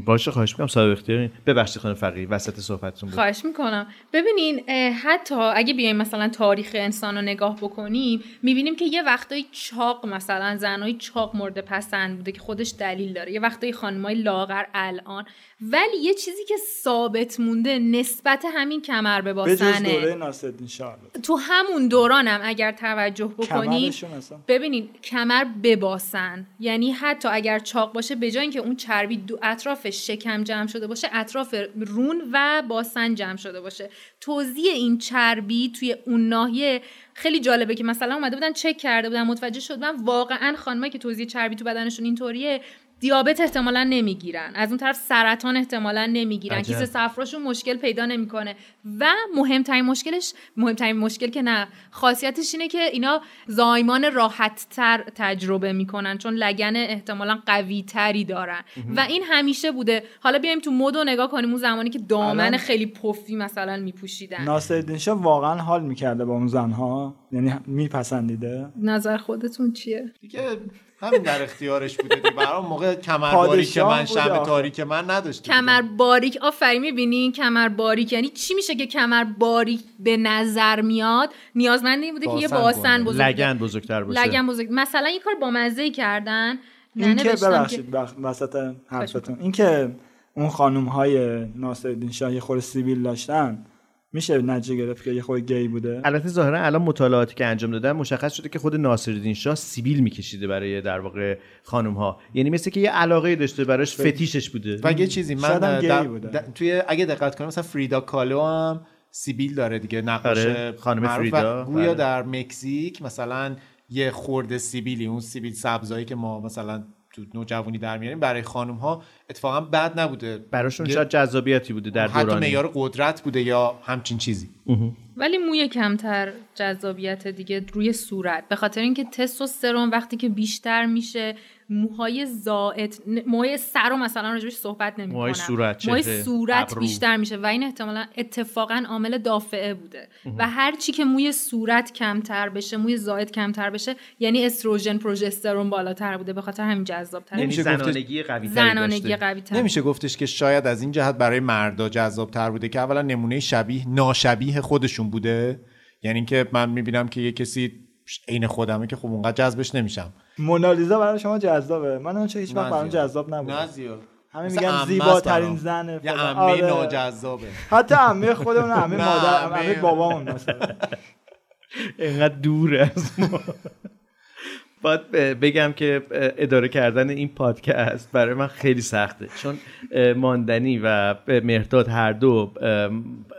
باشه خواهش می‌کنم. صاحب اختیار ببخشید خانم فقیه وسط صحبتتون بود. خواهش می‌کنم. ببینین حتی اگه بیایم مثلا تاریخ انسان رو نگاه بکنیم می‌بینیم که یه وقتایی چاق مثلا زنای چاق مورد پسند بوده که خودش دلیل داره. یه وقتایی خانمای لاغر الان. ولی یه چیزی که ثابت مونده نسبت همین کمر به باسنه تو همون دورانم اگر توجه بکنید ببینین کمر بباسن یعنی حتی اگر چاق باشه به جای اینکه اون چربی دو اطراف شکم جمع شده باشه اطراف رون و باسن جمع شده باشه. توزیع این چربی توی اون ناحیه خیلی جالبه که مثلا اومده بودن چک کرده بودن متوجه شدن واقعا خانمایی که توزیع چربی تو بدنشون اینطوریه دیابت احتمالا نمی‌گیرن. از اون طرف سرطان احتمالا نمی‌گیرن. کیسه صفراشون مشکل پیدا نمی‌کنه. و مهمترین مشکلش مهمترین مشکل که نه خاصیتش اینه که اینا زایمان راحت تر تجربه می‌کنن چون لگن احتمالا قوی تری دارن و این همیشه بوده. حالا بیایم تو مد و نگاه کنیم. اون زمانی که دامن خیلی پفی مثلا میپوشیدن. ناصرالدین شاه واقعا حال می‌کرده با اون زنها؟ یعنی میپسندیده؟ نظر خودتون چیه؟ دیگه همین در اختیارش بوده برام موقع کمر باریک من شب تاریک من نداشت کمر باریک آفرین می‌بینین کمر باریک یعنی چی میشه که کمر باریک به نظر میاد؟ نیازمند این بوده که یه باسن بزرگ لگن بزرگتر باشه. لگن بزرگ. مثلا یه کار با مزه کردن این که ببخشید وسط حرفتون. این که اون خانم های ناصرالدین شاه یه خور سیبیل داشتن میشه نتیجه گرفت که یه خود گی بوده؟ البته ظاهرا الان مطالعاتی که انجام دادن مشخص شده که خود ناصرالدین شاه سیبیل میکشیده برای در واقع خانم ها یعنی مثل که یه علاقه داشته براش فتیشش بوده. و یه چیزی من در... توی اگه دقت کنم مثلا فریدا کالو هم سیبیل داره دیگه نقاش آره، خانم فریدا. گویا بله. در مکزیک مثلا یه خورده سیبیلی اون سیبیل سبزایی که ما مثلا تو نوجوانی در میاریم برای خانم ها اتفاقا بد نبوده. براشون شاید جذابیتی بوده در دورانی. حتی معیار قدرت بوده یا همچین چیزی. ولی موی کمتر جذابیت دیگه روی صورت. به خاطر اینکه تستوسترون وقتی که بیشتر میشه موهای زائد موهای سر رو مثلا راجبش صحبت نمی موهای صورت موهای صورت بیشتر میشه و این احتمالا اتفاقا عامل دافعه بوده. و هر چی که موی صورت کمتر بشه موی زائد کمتر بشه یعنی استروژن پروژسترون بالاتر بوده. به خاطر همین جذاب تر نمیشه زنانگی قوی زنانگی قوی تر. نمیشه گفتش که شاید از این جهت برای مردا جذاب تر بوده که اولا نمونه شبیه ناشبیه خودشون بوده. یعنی اینکه من می‌بینم که یه کسی عین خودمه که خب اونقدر جذبش نمیشم. مونالیزا برای شما جذابه. من اون هیچ وقت برام جذاب نبود نه زیاد همه میگن زیباترین یه فلان. عمه آره. ناجذابه. حتی عمه خودمون عمه مادر عمه- عمه بابامون مثلا. اینقدر دور از ما. باید بگم که اداره کردن این پادکست برای من خیلی سخته. چون ماندنی و مهرداد هر دو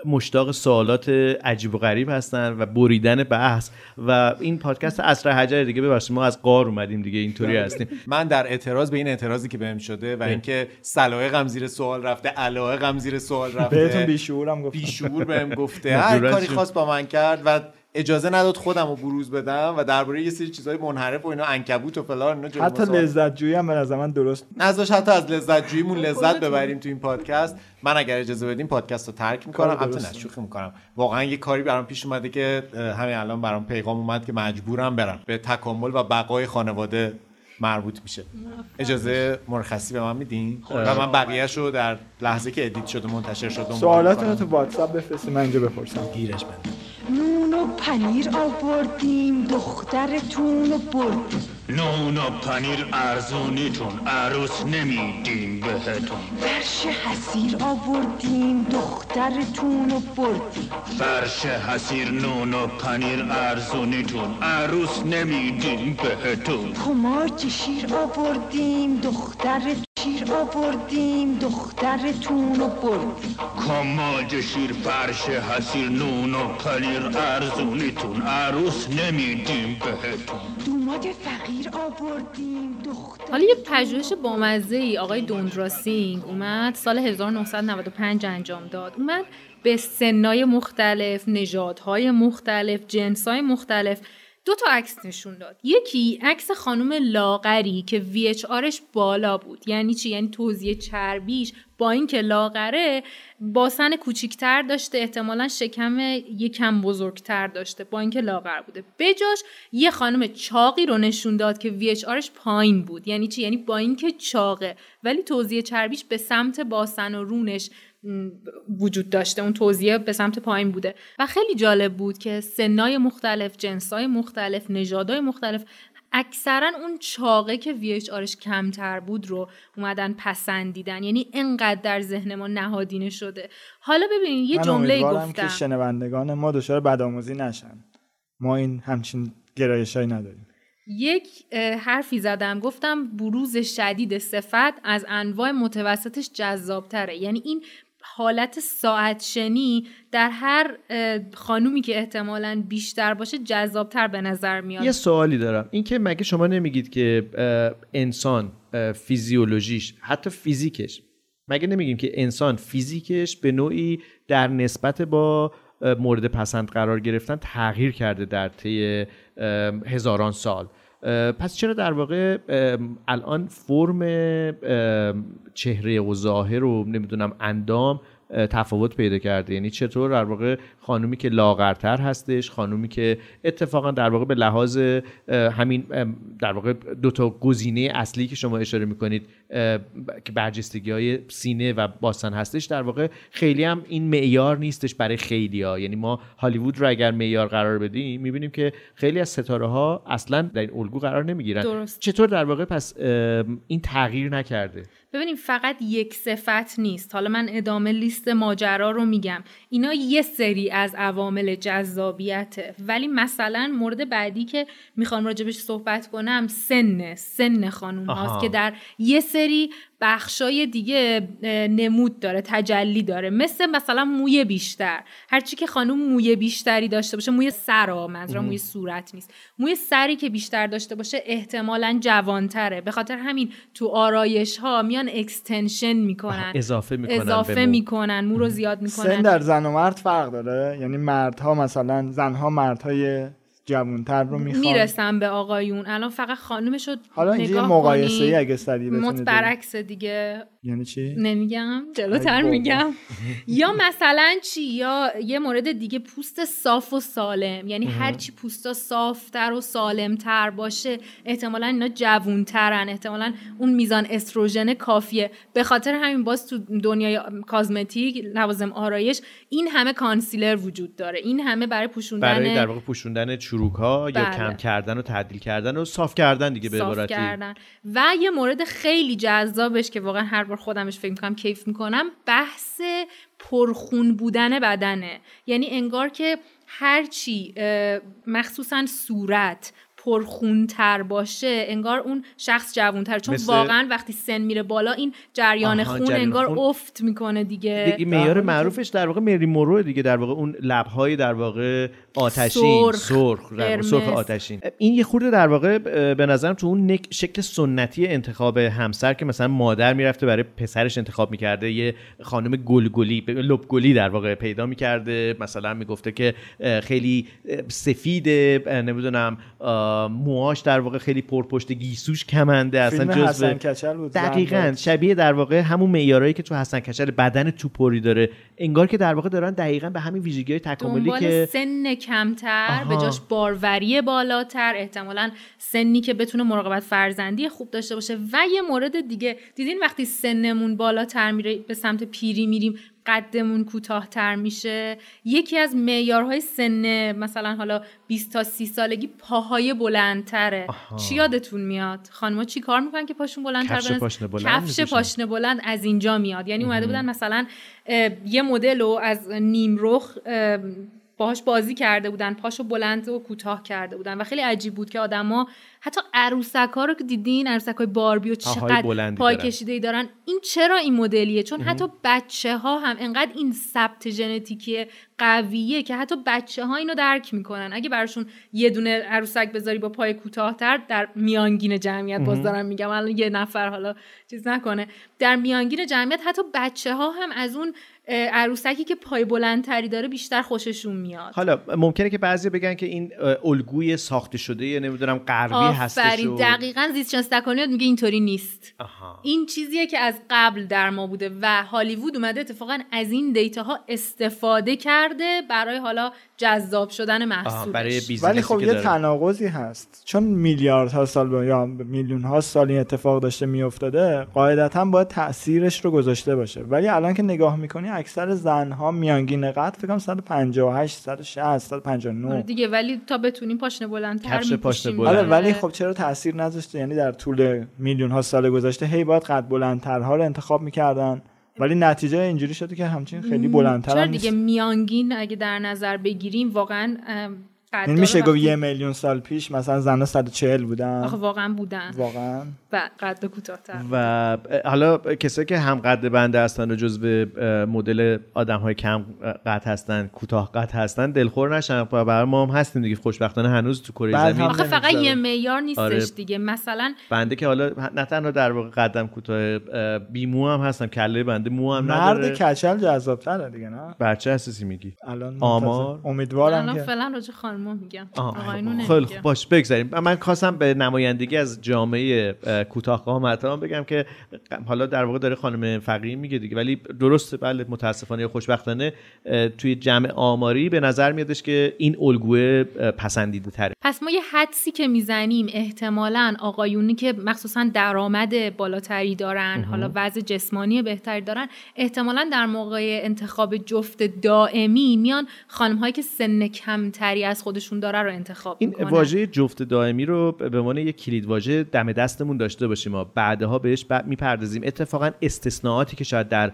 مشتاق سوالات عجیب و غریب هستن و بریدن بحث و این پادکست اصر حجر دیگه ببخشید ما از قار اومدیم دیگه اینطوری هستیم. من در اعتراض به این اعتراضی که بهم شده و اینکه سلایقم زیر سوال رفته علایقم زیر سوال رفته بهتون بیشعورم گفتم. بیشعور بهم گفته. هر کاری. خواست با من کرد و اجازه نداد خودم رو بروز بدم و درباره یه سری چیزای منحرف و اینا عنکبوت و فلان اینا حتی لذت جویی هم به نظر من درست نذاشت حتی از لذت جوییمون لذت ببریم تو این پادکست. من اگر اجازه بدیم پادکست رو ترک می‌کنم. کار البته نه درسته. شوخی می‌کنم. واقعا یه کاری برام پیش اومده که همین الان برام پیغام اومد که مجبورم برم. به تکامل و بقای خانواده مربوط میشه. اجازه مرخصی به من میدین؟ و من بقیهش رو در لحظه که edit شده منتشر شد دنبال سوالاتونو می‌کنم. تو واتساپ بفرستید من اینجا بپرسم. گیرش نون و پنیر آوردیم دخترتون رو بردیم نون و پنیر ارزونیتون عروس نمیدیم بهتون. فرش حسیر آوردیم دخترتون رو بردیم فرش حسیر نون و پنیر ارزونیتون عروس نمیدیم بهتون. کماج شیر آوردیم دختر آوردیم دخترتون رو بردیم کماج شیر فرش حسیر نون و پنیر ارزونیتون عروس نمیدیم بهتون. دوماد فقیر آوردیم دختر. حالا یه پژوهش بامزه ای آقای دوندراسینگ اومد سال 1995 انجام داد. اومد به سنای مختلف نژادهای مختلف جنسهای مختلف دو تا عکس نشون داد. یکی عکس خانم لاغری که VHRش بالا بود. یعنی چی؟ یعنی توزیع چربیش با اینکه لاغره باسن کوچیکتر داشته احتمالا شکم یکم بزرگتر داشته با اینکه لاغر بوده. بجاش یه خانم چاقی رو نشون داد که VHRش پایین بود. یعنی چی؟ یعنی با اینکه چاقه ولی توزیع چربیش به سمت باسن و رونش وجود داشته. اون توزیع به سمت پایین بوده. و خیلی جالب بود که سنای مختلف جنسای مختلف نژادهای مختلف اکثرا اون چاقه که VHRش کمتر بود رو اومدن پسندیدن. یعنی انقدر در ذهن ما نهادینه شده. حالا ببینید یه جمله گفتم. که شنوندگان ما دچار بدآموزی نشن. ما این همچین گرایشایی نداریم. یک حرفی زدم. گفتم بروز شدید صفت از انواع متوسطش جذابتره. یعنی این حالت ساعت شنی در هر خانومی که احتمالا بیشتر باشه جذابتر به نظر میاد. یه سوالی دارم. اینکه مگه شما نمیگید که انسان فیزیولوژیش حتی فیزیکش مگه نمیگیم که انسان فیزیکش به نوعی در نسبت با مورد پسند قرار گرفتن تغییر کرده در طی هزاران سال؟ پس چرا در واقع الان فرم چهره و ظاهر و نمی‌دونم اندام تفاوت پیدا کرده. یعنی چطور در واقع خانومی که لاغرتر هستش خانومی که اتفاقا در واقع به لحاظ همین در واقع دو تا گزینه اصلی که شما اشاره می‌کنید که برجستگی های سینه و باسن هستش در واقع خیلی هم این معیار نیستش برای خیلی ها یعنی ما هالیوود رو اگر معیار قرار بدیم می‌بینیم که خیلی از ستاره ها اصلا در این الگو قرار نمی‌گیرن. درست. چطور در واقع پس این تغییر نکرده؟ ببینیم فقط یک صفت نیست. حالا من ادامه لیست ماجرا رو میگم. اینا یه سری از عوامل جذابیته. ولی مثلا مورد بعدی که می‌خوام راجبش صحبت کنم سن سن خانوم آها. هاست که در یه سری بخشای دیگه نمود داره تجلی داره. مثل مثلا موی بیشتر. هرچی که خانوم موی بیشتری داشته باشه موی سر ها منظورم موی صورت نیست. موی سری که بیشتر داشته باشه احتمالا جوانتره. به خاطر همین تو آرایش ها میان اکستنشن می‌کنن. اضافه می‌کنن اضافه. می‌کنن مو رو زیاد سن می‌کنن. در زن و مرد فرق داره؟ یعنی مردها مثلا زنها مردهای جوانتر رو می‌خوان. می‌رسم به آقایون. الان فقط خانومش رو حالا اینجا نگاه مقایسه ای. اگه بتونید مت برعکس دیگه. یعنی چی؟ نمیگم. جلوتر. میگم. یا مثلا چی؟ یا یه مورد دیگه پوست صاف و سالم. یعنی هرچی پوستا صافتر و سالمتر باشه احتمالا اینا جوونترن. احتمالا اون میزان استروژن کافیه. به خاطر همین باز تو دنیای کازمتیک لوازم آرایش این همه کانسیلر وجود داره. این همه برای پوشوندن برای در واقع پوشوندن چروک ها یا بله. کم کردن و تعدیل کردن و صاف کردن دیگه به صاف عبارتی. کردن. و یه مورد خیلی جذابش که واقعا هر بار خودمش فکر می‌کنم کیف می‌کنم بحث پرخون بودن بدنه. یعنی انگار که هرچی مخصوصا صورت پرخونتر باشه انگار اون شخص جوانتر. چون مثل- واقعا وقتی سن میره بالا این جریان خون جریان انگار خون. افت می‌کنه دیگه. دیگه معیار معروفش در واقع مری مورو دیگه در واقع اون لبهای در واقع آتشین. سرخ، سرخ در واقع قرمز. سرخ آتشین. این یه خورده در واقع به نظرم تو اون نک- شکل سنتی انتخاب همسر که مثلا مادر می‌رفته برای پسرش انتخاب می‌کرده یه خانم گلگلی لبگلی در واقع پیدا می‌کرده. مثلا می‌گفته که خیلی سفیده نمی‌دونم موهاش در واقع خیلی پرپشت گیسوش کمنده اصلا فیلم جزو حسن کچل بود دقیقا. شبیه در واقع همون معیارایی که تو حسن کچل بدن توپری داره انگار که در واقع دارن دقیقا به همین ویژگی های تکاملی دنبال که سن کمتر آها. به جاش باروری بالاتر احتمالا سنی که بتونه مراقبت فرزندی خوب داشته باشه و یه مورد دیگه دیدین وقتی سنمون بالاتر میره به سمت پیری میریم قدمون کوتاهتر میشه. یکی از معیارهای سن مثلا حالا 20 تا 30 سالگی پاهای بلندتره. چی یادتون میاد؟ خانم‌ها چی کار می‌کنن که پاشون بلندتر کفش پاشنه بلند کفش. پاشنه بلند از اینجا میاد. یعنی اومده بودن مثلا یه مدل رو از نیم رخ باهاش بازی کرده بودن پاشو بلند و کوتاه کرده بودن و خیلی عجیب بود که آدما حتی عروسک ها رو که دیدین عروسک های باربی و چقدر پای دارن. کشیده ای دارن این چرا این مدلیه؟ چون حتی بچه ها هم انقدر این ثبت ژنتیکی قویه که حتی بچه ها اینو درک می‌کنن. اگه براشون یه دونه عروسک بذاری با پای کوتاهتر در میانگین جمعیت باز دارم میگم. الان یه نفر حالا چیز نکنه. در میانگین جمعیت حتی بچه ها هم از اون عروسکی که پای بلندتری داره بیشتر خوششون میاد. حالا ممکنه که بعضی بگن که این الگوی ساخته شده یا نمی‌دونم غربی هستش و- دقیقا زیست تکانیات میگه اینطوری نیست. آها. این چیزیه که از قبل در ما بوده و هالیوود اومده اتفاقا از این دیتاها استفاده کرده برای حالا جذاب شدن محصولش. برای ولی خب یه. تناقضی هست. چون میلیاردها سال با- یا میلیون ها سال این اتفاق داشته میافتاده قاعدتا باید تاثیرش رو گذاشته باشه. ولی الان که نگاه می‌کنی اکثر زنها میانگین قد فکر کنم 158 160 آره 159 دیگه ولی تا بتونیم پاشنه بلندتر کفش پاشنه. بلند. آره ولی خب چرا تاثیر نذاشته؟ یعنی در طول میلیون ها سال گذشته هی باید قد بلندترها رو انتخاب می‌کردن. ولی نتیجه اینجوری شده که همچین خیلی بلندتر چرا دیگه نیست. میانگین اگه در نظر بگیریم واقعا یعنی میشه گفت یه میلیون سال پیش مثلا زنها 140 بودن؟ آخه واقعا بودن. واقعا. و قد کوتاهتر. و حالا کسایی که هم قد بنده هستن و جزو مدل آدم های کم قد هستن کوتاه قد هستن دلخور نشن. و برای ما هم هستیم دیگه. خوشبختانه هنوز تو کره زمین آخه فقط. یه معیار نیستش آره. دیگه. مثلا بنده که حالا نه تنها در واقع قدم کوتاه اه، بی مو هم هستم. کله بنده مو هم مرد نداره. کچل جذابتره دیگه نه؟ برچه اساسی میگی. الان آمار؟ امیدوارم الان فعلا راجع خانم‌ها میگم خیلی خوب. باش بگذاریم. من خواستم به نمایندگی از جامعه اه، کوتاه قامت بگم که حالا در واقع داره خانم فقیه میگه دیگه. ولی درسته بله متاسفانه یا خوشبختانه توی جمع آماری به نظر میادش که این الگوه پسندیده تره پس ما یه حدسی که می‌زنیم احتمالا آقایونی که مخصوصا درآمد بالاتری دارن حالا وضع جسمانی بهتری دارن احتمالا در موقع انتخاب جفت دائمی میان خانم هایی که سن کمتری از خودشون داره رو انتخاب این می‌کنن واژه جفت دائمی رو به عنوان یک کلید واژه دم دستمون داشته باشیم ما. بعدها بهش ب... می‌پردازیم. اتفاقا استثناءاتی که شاید در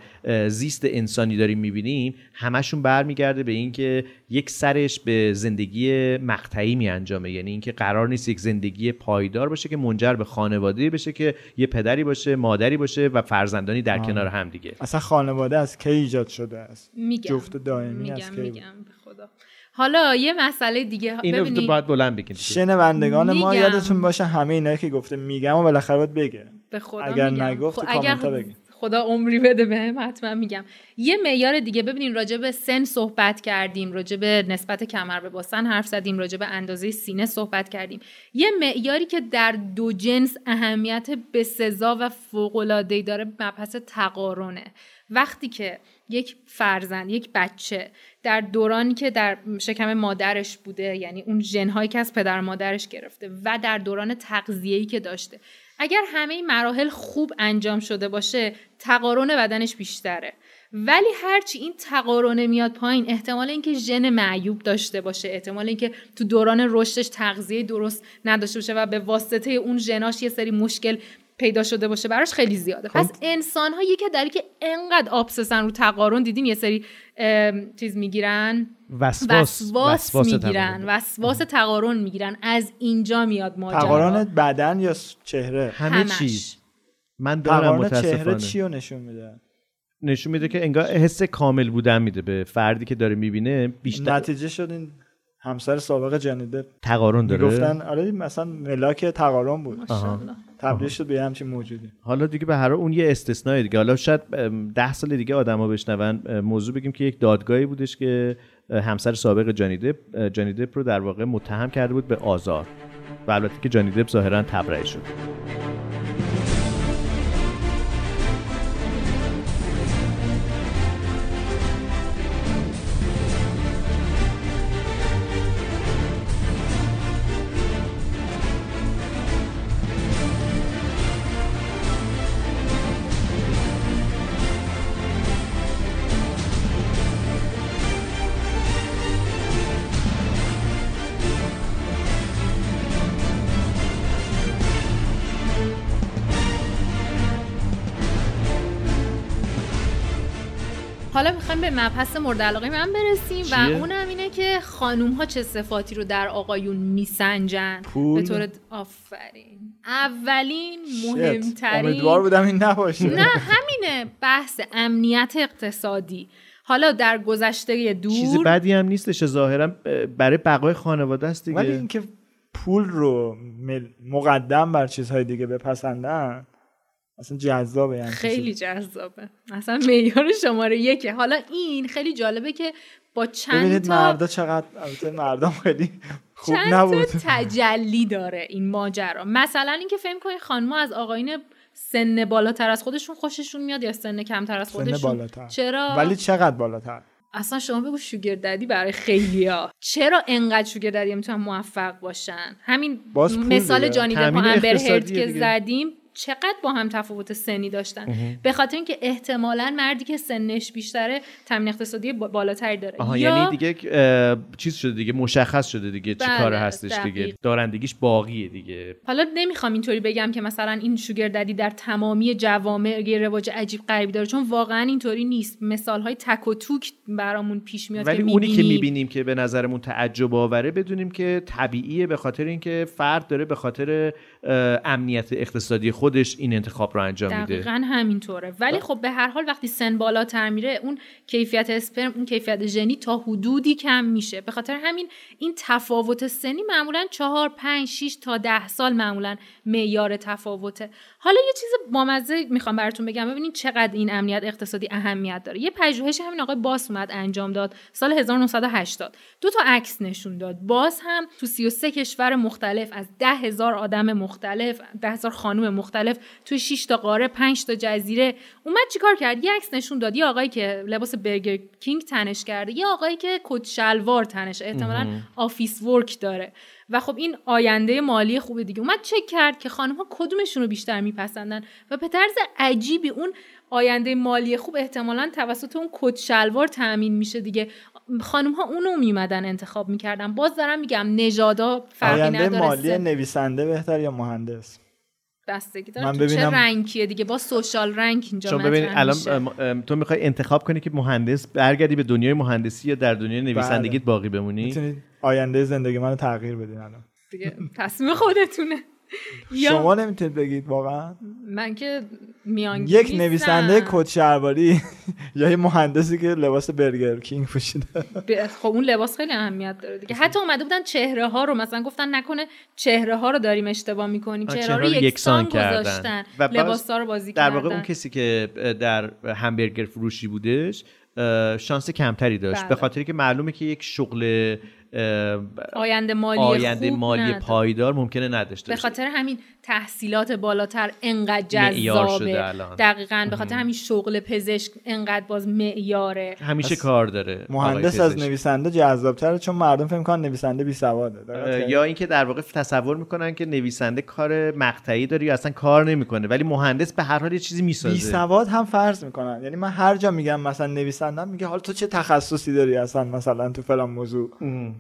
زیست انسانی داریم می‌بینیم همشون برمیگرده به اینکه یک سرش به زندگی مقطعی میانجامه یعنی اینکه قرار نیست یک زندگی پایدار باشه که منجر به خانواده بشه که یه پدری باشه مادری باشه و فرزندانی در کنار هم دیگه. اصلا خانواده از کی ایجاد شده است؟ میگم. جفت دائمی میگم از کی؟ میگم. حالا یه مسئله دیگه اینو ببینید باید بلند بگین شنوندگان ما. یادتون باشه همه اینا که گفته میگم و بالاخره باید بگه به خدا اگر میگم. نگفت تو خب اگر. خدا عمری بده بهم حتما میگم یه معیار دیگه ببینین راجع به سن صحبت کردیم راجع به نسبت کمر به باسن حرف زدیم راجع به اندازه سینه صحبت کردیم یه معیاری که در دو جنس اهمیت بسزا و فوق‌العاده‌ای داره مبحث تقارنه وقتی که یک فرزند یک بچه در دورانی که در شکم مادرش بوده یعنی اون ژنهایی که از پدر مادرش گرفته و در دوران تغذیه‌ای که داشته. اگر همه این مراحل خوب انجام شده باشه تقارن بدنش بیشتره. ولی هرچی این تقارن میاد پایین احتمال اینکه ژن معیوب داشته باشه احتمال اینکه تو دوران رشدش تغذیه درست نداشته باشه و به واسطه اون ژناش یه سری مشکل پیدا شده باشه براش خیلی زیاده. خب. پس انسان ها یکی دلیلی که انقدر آبسسن رو تقارن دیدیم یه سری چیز می‌گیرن. وسواس وسواس وسواس می‌گیرن تقارن. وسواس تقارن می‌گیرن. از اینجا میاد ماجرا. تقارن بدن یا چهره؟ همه همش. چیز. من دارم تقارن چهره چی رو نشون میده؟ نشون میده که انگار حس کامل بودن میده به فردی که داره می‌بینه. بیشتر نتیجه شد این همسر سابق جنیده. تقارن داره؟ می‌گفتن آره مثلا ملاک تقارن بود. ماشاءالله. تبدیل شد به همچین موجودی. حالا دیگه به هر اون یه استثنای دیگه. حالا شاید ده سال دیگه آدما بشنون. موضوع بگیم که یک دادگاهی بودش که همسر سابق جانی دپ اه، جانی دپ رو در واقع متهم کرده بود به آزار. و البته که جانی دپ ظاهرا تبرئه شد. مورد علاقه من برسیم و چیه؟ اونم اینه که خانوم ها چه صفاتی رو در آقایون میسنجن؟ به طور آفرین اولین. مهمترین امیدوار بودم این نباشه نه همینه بحث امنیت اقتصادی حالا در گذشته دور چیز بدی هم نیستش ظاهرا اه، برای بقای خانواده است دیگه ولی اینکه پول رو مقدم بر چیزهای دیگه بپسندن اصلا جذابه یعنی خیلی جذابه. اصلا معیار شماره یکه. حالا این خیلی جالبه که با چند ببینید تا مردا چقدر البته مردم خیلی خوب چند نبود تا تجلی داره این ماجرا. مثلا اینکه فهم کنید خانم‌ها از آقایون سن بالاتر از خودشون خوششون میاد یا سن کمتر از سن خودشون؟ بالاتر. چرا؟ ولی چقدر بالاتر؟ اصلا شما بگو شوگر ددی برای خیلیا چرا انقدر شوگر ددی می‌تونن موفق باشن؟ همین مثال. جانی دپ امبر هرد که. زدیم. چقدر با هم تفاوت سنی داشتن. به خاطر اینکه احتمالا مردی که سنش بیشتره تامین اقتصادی با- بالاتری داره. آها یا یعنی دیگه چیز شده دیگه مشخص شده دیگه چی بله، کار هستش دیگه. دقیق. دارندگیش باقیه دیگه. حالا نمی‌خوام اینطوری بگم که مثلا این شوگر ددی در تمامی جوامع یه رواج عجیب غریبی داره چون واقعا اینطوری نیست. مثال های تک و توک برامون پیش میاد ولی که اونی که می‌بینیم. که به نظرمون تعجب آوره بدونیم که طبیعیه به خاطر اینکه فرد داره به خاطر امنیت اقتصادی خودش این انتخاب رو انجام میده. دقیقا همینطوره. ولی خب به هر حال وقتی سن بالاتر میره اون کیفیت اسپرم اون کیفیت ژنی تا حدودی کم میشه. به خاطر همین این تفاوت سنی معمولا چهار پنج 6 تا ده سال معمولا معیار تفاوته. حالا یه چیز بامزه می‌خوام براتون بگم. ببینید چقدر این امنیت اقتصادی اهمیت داره. یه پژوهش همین آقای باس اومد انجام داد سال 1980 دو تا عکس نشون داد. باز هم تو 33 کشور مختلف از ده هزار آدم مختلف ده هزار خانم مختلف توی 6 تا قاره 5 تا جزیره اومد چیکار کرد؟ یه عکس نشون داد. یه آقایی که لباس برگر کینگ تنش کرده یه آقایی که کت شلوار تنش احتمالاً office work داره. و خب این آینده مالی خوبه دیگه. اومد چک کرد که خانم ها کدومشون رو بیشتر میپسندن و به طرز عجیبی اون آینده مالی خوب احتمالا توسط اون کت شلوار تامین میشه دیگه. خانم ها اونو میومدن انتخاب می‌کردن. باز دارم میگم نژادا فرقی آینده نداره. مالی سن. نویسنده بهتر یا مهندس؟ بستگی داره. من تو چه ببینم- رنگیه دیگه؟ با سوشال رنگ اینجا شما ببین الان تو می‌خوای انتخاب کنی که مهندس برگردی به دنیای مهندسی یا در دنیای نویسندگیت بله. باقی بمونی؟ می‌تونید آینده زندگی منو تغییر بدین الان. دیگه تصمیم خودتونه. یا شما نمی‌تونید بگید واقعا؟ من که میان یک نویسنده کت شلواری یا یه مهندسی که لباس برگر کینگ پوشیده. خب اون لباس خیلی اهمیت داره دیگه. حتی اومده بودن چهره ها رو مثلا گفتن نکنه چهره ها رو داریم اشتباه می‌کنیم. چهره رو یکسان. گذاشتن. لباس ها رو بازی در کردن واقع اون کسی که در همبرگر فروشی بودش شانس کمتری داشت. بله. به خاطر که معلومه که یک شغل آینده مالی آینده خوب مالی نداره. پایدار ممکنه نداشته به خاطر همین تحصیلات بالاتر انقدر جذابه. الان. دقیقا به خاطر همین شغل پزشک انقدر باز معیاره. همیشه کار داره مهندس از. نویسنده جذابتره چون مردم فکر می‌کنن نویسنده بی سواده. یا اینکه در واقع تصور می‌کنن که نویسنده کار مقطعی داره یا اصلا کار نمی‌کنه ولی مهندس به هر حال یه چیزی بی می‌سازه سواد هم فرض می‌کنن. یعنی من هر جا میگم مثلا نویسندم میگه حالا تو چه تخصصی داری اصلا مثلا تو فلان موضوع؟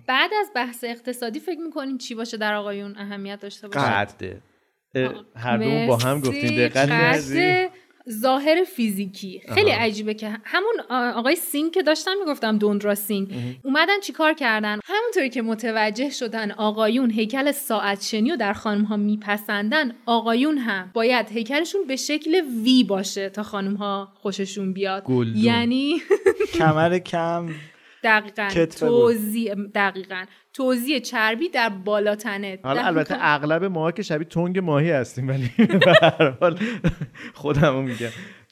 بعد از بحث اقتصادی فکر می‌کنین چی باشه در آقایون اهمیت داشته باشه؟ قده هر دوم با هم. گفتیم دقت ظاهر فیزیکی. خیلی عجیبه که همون آقای سینگ که داشتم می‌گفتم دوندرا سینگ. اومدن چیکار کردن؟ همونطوری که متوجه شدن آقایون هیکل ساعت شنی رو در خانم ها میپسندن آقایون هم باید هیکلشون به شکل V باشه تا خانم ها خوششون بیاد. گلدون. یعنی کمر کم. دقیقا. توزیع دقیقا. توزیع چربی در بالاتنه حالا البته اغلب ما که شبیه تنگ ماهی هستیم ولی به هر حال خودمو میگم.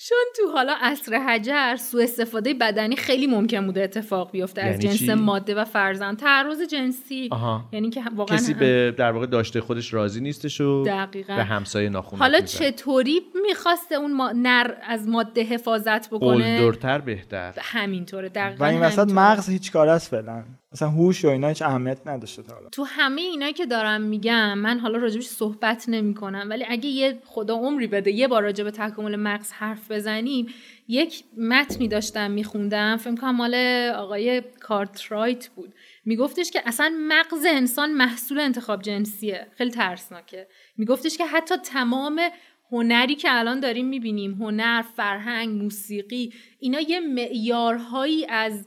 چون تو حالا عصر حجر سوء استفاده بدنی خیلی ممکن بوده اتفاق بیفته از یعنی جنس چی؟ ماده و فرزند تعرض جنسی آها. یعنی که واقعا کسی به در واقع داشته خودش راضی نیستش و دقیقاً. به همسایه ناخونت حالا می‌زنه. چطوری می‌خواسته اون ما... نر از ماده حفاظت بکنه قلدرتر بهتر همینطوره دقیقا و این وسط. مغز هیچ کار است فعلا مثلا هوش و اینا هیچ اهمیت نداشته تا حالا تو همه اینا که دارم میگم من حالا راجبش صحبت نمی کنم ولی اگه یه خدا عمری بده یه بار راجب تکامل مغز حرف بزنیم یک متنی داشتم میخوندم فکر کنم مال آقای کارترایت بود. میگفتش که اصلا مغز انسان محصول انتخاب جنسیه. خیلی ترسناکه. میگفتش که حتی تمام هنری که الان داریم می‌بینیم هنر فرهنگ موسیقی اینا یه معیارهایی از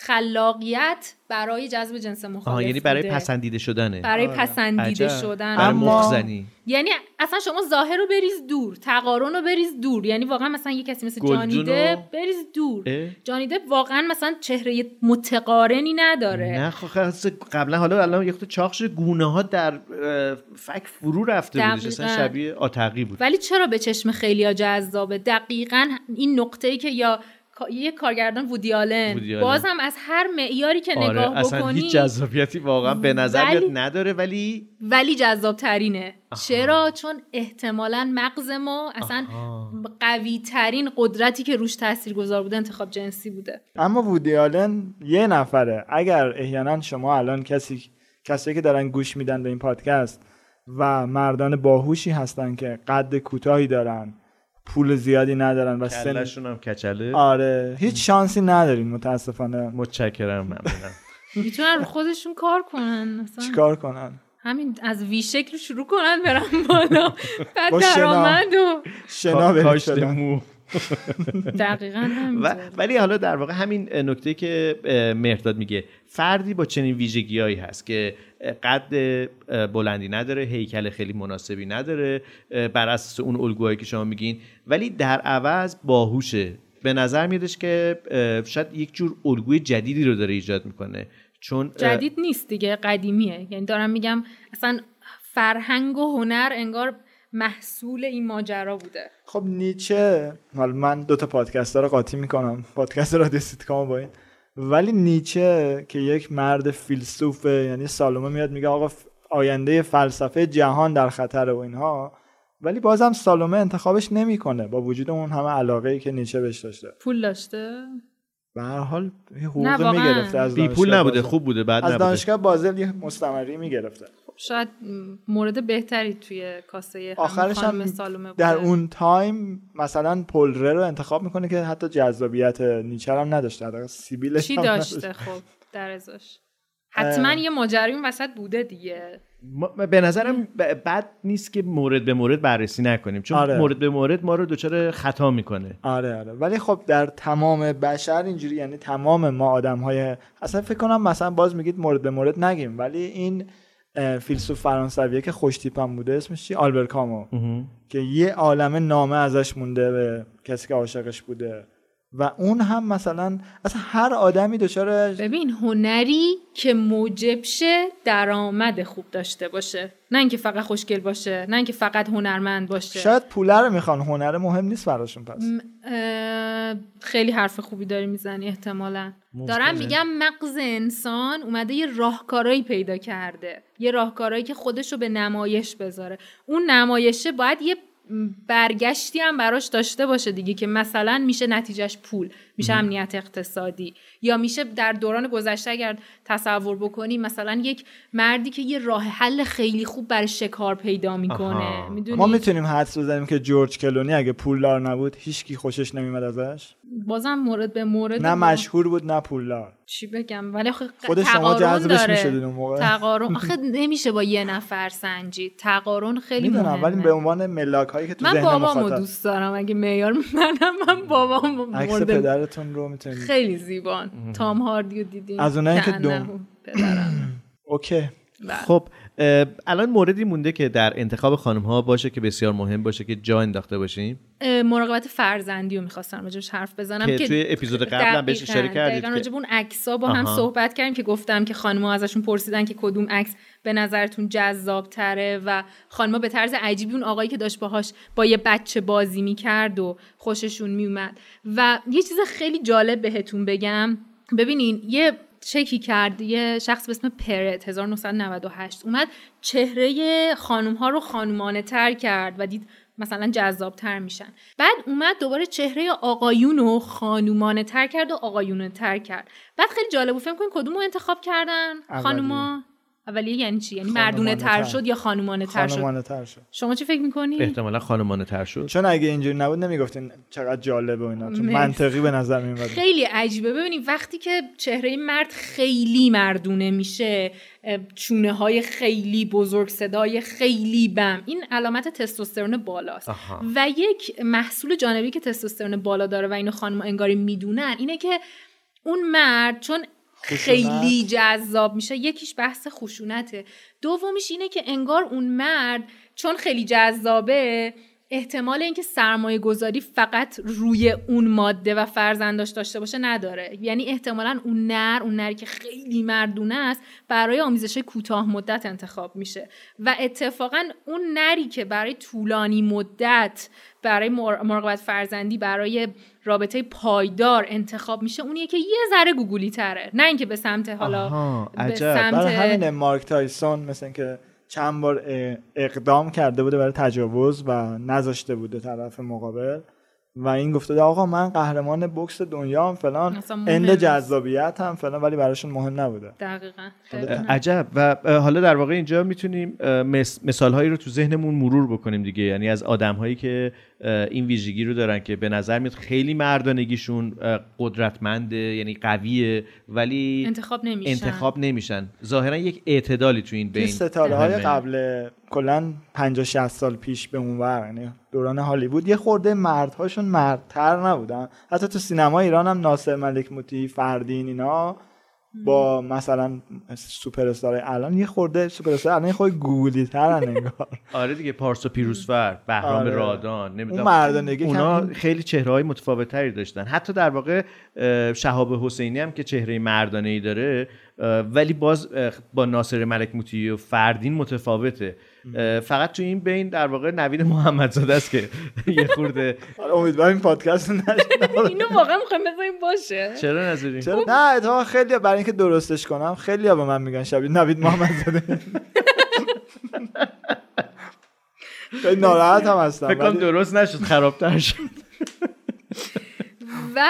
خلاقیت برای جذب جنس مخالف آها یعنی برای بوده. پسندیده شدنه. برای پسندیده عجب. شدن. برای اما- مخزنی. یعنی اصلا شما ظاهر رو بریز دور تقارن رو بریز دور. یعنی واقعا مثلا یه کسی مثل گلدون جانی رو- دپ بریز دور. اه؟ جانی دپ واقعا مثلا چهره متقارنی نداره. نه خب خلاص قبلا حالا الان یه خورده چاق شده. گونه ها در فک فرو رفته بودش. اصلا. شبیه آتقی بود. ولی چرا به چشم خیلی جذابه؟ دقیقا این نقطه ای که یا یه کارگردان وودی آلن. وودی آلن. بازم از هر معیاری که نگاه آره اصلا بکنی هیچ جذابیتی واقعا به نظر ولی- میاد نداره ولی ولی جذاب ترینه چرا؟ چون احتمالا مغز ما اصلا قوی ترین قدرتی که روش تاثیر گذار بوده انتخاب جنسی بوده. اما وودی آلن یه نفره. اگر احیانا شما الان کسی کسی که دارن گوش میدن به این پادکست و مردان باهوشی هستن که قد کوتاهی دارن پول زیادی ندارن و سن کلشون هم کچله. آره. هیچ شانسی ندارین متاسفانه. متشکرم ممنونم. می‌تونن رو خودشون کار کنن مثلا. چیکار کنن؟ همین از وی شکل شروع کنن برن بالا. بعد. درآمد و شنا. مو دقیقا و همینطور ولی حالا در واقع همین نکته که اه، مهرداد میگه فردی با چنین ویژگیهایی هست که قد بلندی نداره هیکل خیلی مناسبی نداره بر اساس اون الگوهایی که شما میگین. ولی در عوض باهوشه. به نظر میادش که شاید یک جور الگوی جدیدی رو داره ایجاد می‌کنه. چون جدید نیست دیگه قدیمیه. یعنی دارم میگم اصلا فرهنگ و هنر انگار محصول این ماجرا بوده. خب نیچه حالا من دو تا پادکست رو قاطی می‌کنم. پادکست رادیو سیتکام با این. ولی نیچه که یک مرد فیلسوفه یعنی سالومه میاد میگه آقا آینده فلسفه جهان در خطر و اینها. ولی بازم سالومه انتخابش نمی‌کنه با وجود اون همه علاقه ای که نیچه بهش داشته. پول داشته؟ به هر حال واقعا. می‌گرفته از بی پول دانشگاه نبوده بازل. خوب بوده بعد از دانشگاه بازل یه مستمری می‌گرفته خب شاید مورد بهتری توی کاسه آخرش هم در. اون تایم مثلا پولره رو انتخاب می‌کنه که حتی جذابیت نیچه رو هم نداشته سیبیلش چی داشته نداشته. خب در ازاش حتما یه ماجرای اون وسط بوده دیگه. ما- به نظرم ب- بد نیست که مورد به مورد بررسی نکنیم چون آره. مورد به مورد ما رو دچار خطا می‌کنه. آره آره. ولی خب در تمام بشر اینجوری یعنی تمام ما آدم های اصلا فکر کنم مثلا باز میگید مورد به مورد نگیم ولی این فیلسوف فرانسویه که خوش تیپم بوده اسمش چی؟ آلبر کامو. که یه عالم نامه ازش مونده به کسی که عاشقش بوده. و اون هم مثلا اصلا هر آدمی دچار ببین هنری که موجب شه درآمد خوب داشته باشه. نه اینکه فقط خوشگل باشه نه اینکه فقط هنرمند باشه. شاید پوله رو می‌خوان هنر مهم نیست براشون پس. اه، خیلی حرف خوبی داری می‌زنی احتمالا. دارم میگم مغز انسان اومده یه راهکارایی پیدا کرده. یه راهکارایی که خودش رو به نمایش بذاره. اون نمایشه باید یه برگشتی هم براش داشته باشه دیگه که مثلا میشه نتیجهش پول میشه امنیت اقتصادی. یا میشه در دوران گذشته اگر تصور بکنی مثلا یک مردی که یه راه حل خیلی خوب برای شکار پیدا می‌کنه. می‌دونی؟ ما می‌تونیم حدس بزنیم که جورج کلونی اگه پولدار نبود هیچکی خوشش نمیمد ازش؟ بازم مورد به مورد نه ما- مشهور بود نه پولدار چی بگم؟ ولی آخه خود شما جذبش داره. می‌شدین اون موقع. تقارن. آخه نمیشه با یه نفر سنجید. تقارن خیلی مهمه. ولی به عنوان ملاک هایی که تو من ذهن بابامو مخاطب. دوست دارم. اگه معیار منم من بابام عکس مورد پدرتون رو می‌تونید خیلی زیبان. تام هاردی رو دیدیم از اونایی که. پدرم اوکی بله. خب الان موردی مونده که در انتخاب خانم ها باشه که بسیار مهم باشه که جا انداخته باشیم. مراقبت فرزندی رو می‌خواستم راجبش حرف بزنم که که توی اپیزود قبلا بهش اشاره کردید دقیقاً راجب اون عکس‌ها با هم آها. صحبت کردیم که گفتم که خانم‌ها ازشون پرسیدن که کدوم عکس به نظرتون جذاب تره و خانم‌ها به طرز عجیبی اون آقایی که داشت باهاش با یه بچه بازی می‌کرد و خوششون میومد و یه چیز خیلی جالب بهتون بگم. ببینین یه چکی کرد. یه شخص به اسم پرت 1998 اومد چهره خانوم ها رو خانومانه تر کرد و دید مثلا جذاب تر میشن. بعد اومد دوباره چهره آقایون رو خانومانه تر کرد و آقایونه تر کرد. بعد خیلی جالب بود. فکر کنید کدوم رو انتخاب کردن. خانوما؟ اولیه یعنی چی؟ یعنی خانومانه مردونه تر تر. شد یا خانومانه تر شد؟ خانمانه تر شد. شما چی فکر می‌کنی؟ احتمالا خانمانه تر شد. چون اگه اینجوری نبود نمی‌گفتین چقدر جالبه و اینا. چون. منطقی به نظر میومد خیلی عجیبه. ببینید وقتی که چهره مرد خیلی مردونه میشه چونه های خیلی بزرگ صدای خیلی بم این علامت تستوسترون بالاست. آها. و یک محصول جانبی که تستوسترون بالا داره و اینو خانم انگاری می‌دونن اینه که اون مرد چون خیلی جذاب میشه. یکیش بحث خشونته. دومیش اینه که انگار اون مرد چون خیلی جذابه احتمال اینکه سرمایه گذاری فقط روی اون ماده و فرزنداش داشته باشه نداره. یعنی احتمالا اون نر اون نری که خیلی مردونه است برای آمیزش کوتاه مدت انتخاب میشه. و اتفاقا اون نری که برای طولانی مدت برای مر- مراقبت فرزندی برای رابطه پایدار انتخاب میشه اونیه که یه ذره گوگولی تره نه اینکه به سمت حالا آها، به. سمت برای همین مارک تایسون مثل اینکه چند بار اقدام کرده بوده برای تجاوز و نذاشته بوده طرف مقابل و این گفته بود آقا من قهرمان بوکس دنیا هم فلان اند. جذابیت هم فلان ولی براشون مهم نبوده. دقیقا. عجب. و حالا در واقع اینجا می‌تونیم مثال هایی رو تو ذهنمون مرور بکنیم دیگه. یعنی از آدم هایی که این ویژگی رو دارن که به نظر میاد خیلی مردانگیشون قدرتمنده یعنی قویه ولی انتخاب نمیشن. انتخاب نمیشن. ظاهرا یک اعتدالی تو این بین ستاره های. قبل کلا 50 60 سال پیش به اون ور یعنی دوران هالیوود یه خورده مردهاشون مردتر نبودن. حتی تو سینما ایران هم ناصر ملک‌مطیعی فردین اینا با مثلا سوپر الان یه خورده سوپر استار الان یه خورده گوگلی ترن انگار. آره دیگه پارسا پیروزفر بهرام آره. رادان نمی‌دونم اون مردانگی اونا خیلی چهره های متفاوت تری داشتن. حتی در واقع شهاب حسینی هم که چهره مردانه ای داره ولی باز با ناصر ملک موتی و فردین متفاوته. فقط تو این بین در واقع نوید محمدزاده است که یه خورده حالا امیدوارم این پادکست. اینو واقعا می‌خوایم بذاریم باشه. چرا نذاریم؟ چرا؟ نه اتفاقا خیلی برای اینکه درستش کنم خیلی به من میگن شبیه نوید محمد زاده خیلی ناراحت هم هستم فکر کنم ولی- درست نشد خرابتر شد. و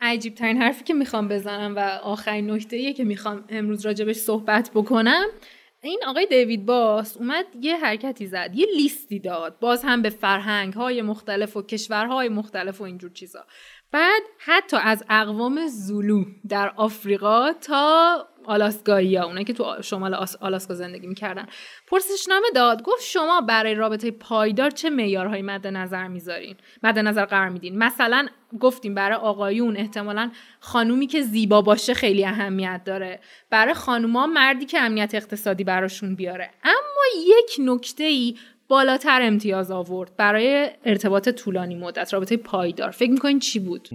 عجیب ترین حرفی که می‌خوام بزنم و آخرین نکته که می‌خوام امروز راجبش صحبت بکنم این آقای دیوید باس اومد یه حرکتی زد یه لیستی داد باز هم به فرهنگ های مختلف و کشورهای مختلف و اینجور چیزا. بعد حتی از اقوام زولو در آفریقا تا آلاسکایی ها اونایی که تو شمال آلاسکا زندگی می‌کردن. پرسشنامه داد گفت شما برای رابطه پایدار چه معیارهایی مد نظر می‌ذارین؟ مد نظر قرار میدین؟ مثلا گفتیم برای آقایون احتمالا خانومی که زیبا باشه خیلی اهمیت داره. برای خانوما مردی که امنیت اقتصادی براشون بیاره. اما یک نکته ای بالاتر امتیاز آورد برای ارتباط طولانی مدت رابطه پایدار. فکر می‌کنین چی بود؟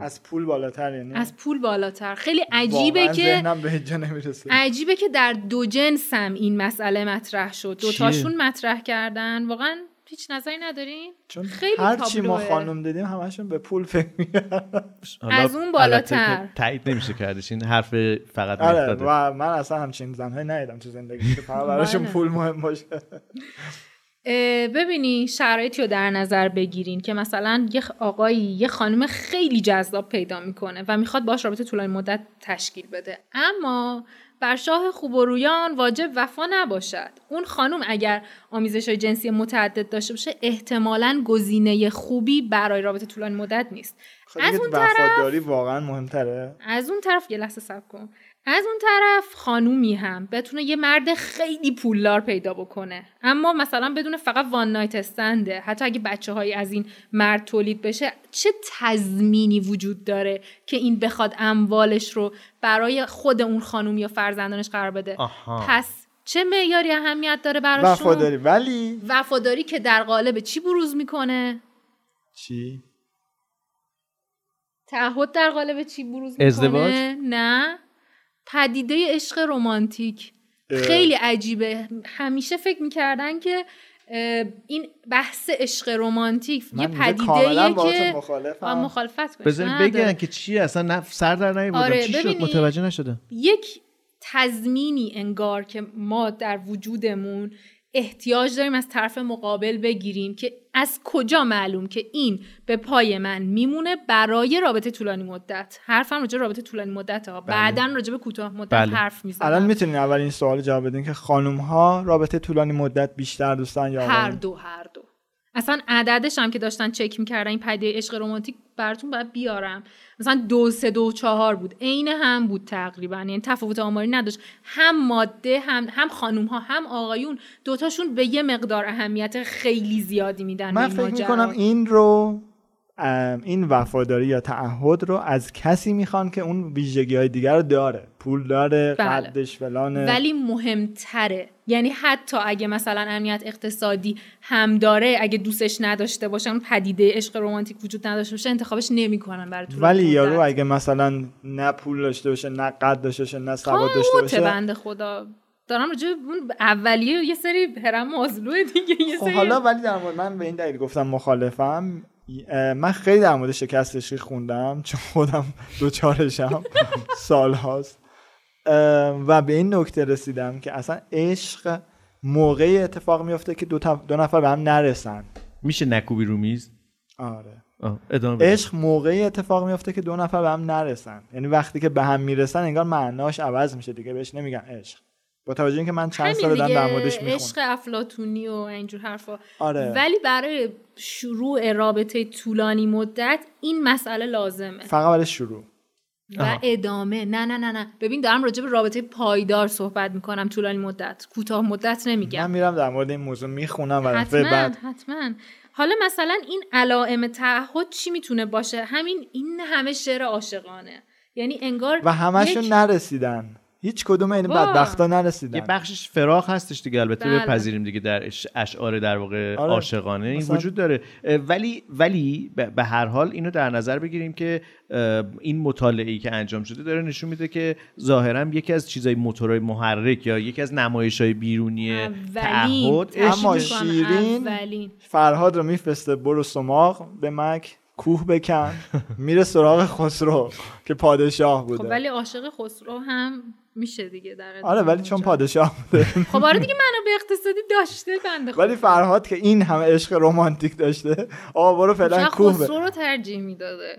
از پول بالاتر یعنی؟ از پول بالاتر. خیلی عجیبه که به عجیبه که در دو جنس هم این مسئله مطرح شد. دوتاشون مطرح کردن. واقعا هیچ نظری ندارین؟ چون خیلی هر چی ما. خانم دیدیم همشون به پول فکر از اون بالاتر. تایید نمیشه کردش. این حرف فقط آره و من اصلا همچین زنهایی ندیدم تو زندگی که فقط براشون بله. پول مهم باشه. ببینی شرایطی رو در نظر بگیرین که مثلا یه آقایی یه خانم خیلی جذاب پیدا می‌کنه و می‌خواد باش رابطه طولانی مدت تشکیل بده. اما بر شاه خوب و رویان واجب وفا نباشد. اون خانم اگر آمیزش های جنسی متعدد داشته باشه احتمالا گزینه خوبی برای رابطه طولانی مدت نیست. خب از اون طرف واقعا مهمتره. از اون طرف یه لحظه صبر کن. از اون طرف خانومی هم بتونه یه مرد خیلی پولدار پیدا بکنه. اما مثلا بدون فقط وان نایت استنده حتی اگه بچه هایی از این مرد تولید بشه چه تضمینی وجود داره که این بخواد اموالش رو برای خود اون خانوم یا فرزندانش قرار بده؟ آها. پس چه معیاری اهمیت داره براشون؟ وفاداری. ولی وفاداری که در قالب چی بروز می‌کنه؟ چی؟ تعهد در قالب چی بروز می‌کنه؟ ازدواج؟ نه. پدیده عشق رمانتیک اه. خیلی عجیبه همیشه فکر می‌کردن که این بحث عشق رمانتیک یه پدیده که مخالفم. مخالفت کنید. بگن که چی اصلا نه سر در نیاوردم آره، چی شد متوجه نشدم یک تضمینی انگار که ما در وجودمون احتیاج داریم از طرف مقابل بگیریم که از کجا معلوم که این به پای من میمونه برای رابطه طولانی مدت. حرفم راجع به رابطه طولانی مدت ها بعدا راجع به کوتاه مدت بله. حرف می‌زنم. الان می‌تونین اول این سوال جواب بدین که خانم ها رابطه طولانی مدت بیشتر دوستن یا هر؟ دو هر دو. اصلا عددش هم که داشتن چک می‌کردن این پدیده عشق رمانتیک براتون باید بیارم. مثلا دو سه دو چهار بود. عین هم بود تقریبا. یعنی تفاوت آماری نداشت. هم ماده هم هم خانوم ها هم آقایون دوتاشون به یه مقدار اهمیت خیلی زیادی میدن من فکر. می‌کنم این رو این وفاداری یا تعهد رو از کسی می‌خوان که اون ویژگی های دیگر رو داره. پول داره بله. قدش فلانه ولی مهمتره. یعنی حتی اگه مثلا امنیت اقتصادی هم داره اگه دوستش نداشته باشن پدیده عشق رمانتیک وجود نداشته باشه انتخابش نمی‌کنن برای طول ولی. یارو اگه مثلا نه پول داشته باشه نه قد داشته باشه نه سواد داشته باشه. بنده خدا. دارم راجع اون اولیه یه سری هرم مازلوه دیگه یه خب سری حالا ولی در مورد من به این دلیل گفتم مخالفم. من خیلی در مورد شکست عشقی خوندم چون خودم دوچارشم سال هاست. و به این نکته رسیدم که اصلا عشق موقعی اتفاق میفته که دو, دو نفر به هم نرسن. میشه نکوبی رو میز؟ آره. عشق موقعی اتفاق میفته که دو نفر به هم نرسن. یعنی وقتی که به هم می‌رسن انگار معناش عوض میشه دیگه بهش نمیگن عشق. با توجه اینکه من چند همین سال دارم در موردش می‌خونم. عشق افلاتونی و اینجور حرفا. آره. ولی برای شروع رابطه طولانی مدت این مسئله لازمه. فقط برای شروع. و آها. ادامه. نه نه نه نه. ببین دارم راجع به رابطه پایدار صحبت می‌کنم طولانی مدت. کوتاه مدت نمیگم. من میرم در مورد این موضوع می‌خونم و حتما بعد. حتما. حالا مثلا این علائم تعهد چی می‌تونه باشه؟ همین این همه شعر عاشقانه. یعنی انگار و همشون یک- نرسیدن. هیچ کدوم این. بدبختا یه نرسیدن بخشش فراخ هستش دیگه البته بله. بپذیریم دیگه در اش- اشعار در واقع آره. عاشقانه. این مثلا- وجود داره. ولی ولی به هر حال اینو در نظر بگیریم که این مطالعه ای که انجام شده داره نشون میده که ظاهرا یکی از چیزای موتورهای محرک یا یکی از نمایش های بیرونی تعهد اما شیرین اولین. فرهاد رو میفرسته برو سماق به مک کوه بکن. میره سراغ خسرو که پادشاه بوده. خب ولی عاشق خسرو هم میشه دیگه در آره ولی چون پادشاه بوده. خب آره دیگه منابع اقتصادی داشته بنده ولی فرهاد که این همه عشق رمانتیک داشته آقا برو فعلا شاید کوه. رو ترجیح می‌داده.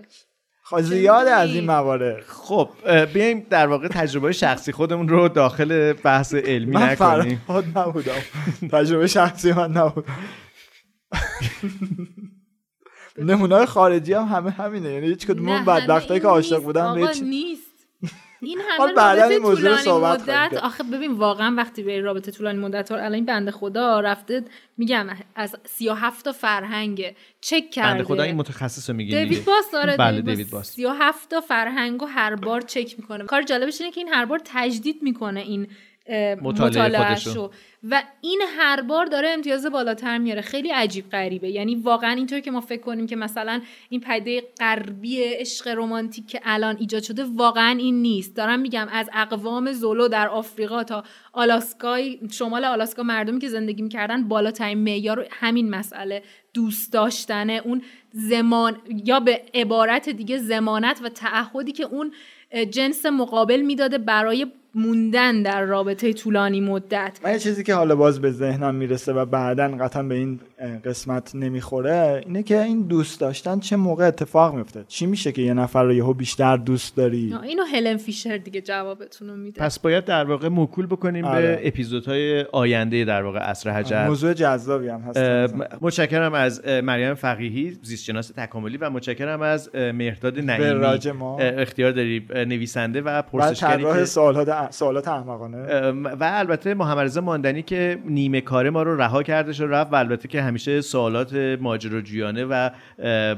خب زیاده از این؟ موارد. خب بیایم در واقع تجربه شخصی خودمون رو داخل بحث علمی من نکنیم. فرهاد نبودم. تجربه شخصی من نبود. نمونه خارجی هم همه همینه یعنی هیچ کدوم بدبختایی که عاشق. بودن به نیست. این حالا همه رابطه این موضوع رو طولانی مدت. آخه ببین واقعا وقتی به رابطه طولانی مدت الان این بنده خدا رفته میگم از 37 تا فرهنگ چک کرده. بنده خدا این متخصص رو میگین دیوید باس داره بله دیوید باس. 37 تا فرهنگ و هر بار چک می‌کنه. کار جالبش اینه که این هر بار تجدید می‌کنه این مطالعه شو. و این هر بار داره امتیاز بالاتر میاره. خیلی عجیب غریبه. یعنی واقعا اینطور که ما فکر کنیم که مثلا این پدیده غربی عشق رمانتیک که الان ایجاد شده واقعا این نیست. دارم میگم از اقوام زولو در آفریقا تا آلاسکای شمال آلاسکا مردمی که زندگی می‌کردن بالاترین معیار همین مسئله دوست داشتنه. اون زمان یا به عبارت دیگه زمانت و تعهدی که اون جنس مقابل می‌داده برای موندن در رابطه طولانی مدت. من یه چیزی که حالا باز به ذهنم می‌رسه و بعدا قطعا به این قسمت نمی‌خوره اینه که این دوست داشتن چه موقع اتفاق میفته چی میشه که یه نفر رو یهو بیشتر دوست داری؟ اینو هلن فیشر دیگه جوابتون رو میده. پس باید در واقع موکول بکنیم آره. به اپیزودهای آینده در واقع عصر حجر. موضوع جذابی هم هست. متشکرم از مریم فقیهی زیستشناس تکاملی و متشکرم از مهرداد نعیمی. اختیار داری نویسنده و پرسشگری که سوالات احمقانه. و البته محمد رضا ماندنی که نیمه کار ما رو رها کرده شد رفت و البته که همیشه سوالات ماجراجویانه و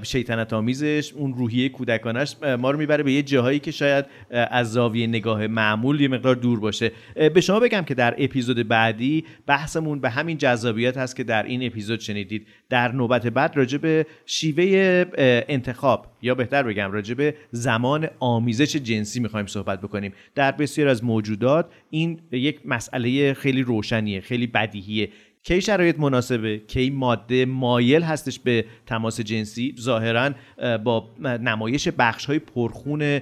شیطنت آمیزش اون روحیه کودکانش ما رو می‌بره به یه جاهایی که شاید از زاویه نگاه معمول یه مقدار دور باشه. به شما بگم که در اپیزود بعدی بحثمون به همین جذابیت هست که در این اپیزود شنیدید. در نوبت بعد راجع به شیوه انتخاب یا بهتر بگم راجع به زمان آمیزش جنسی می‌خوایم صحبت بکنیم. در بسیار از موجودات این یک مسئله خیلی روشنیه خیلی بدیهیه. کی شرایط مناسبه؟ کی ماده مایل هستش به تماس جنسی؟ ظاهرا با نمایش بخش های پرخون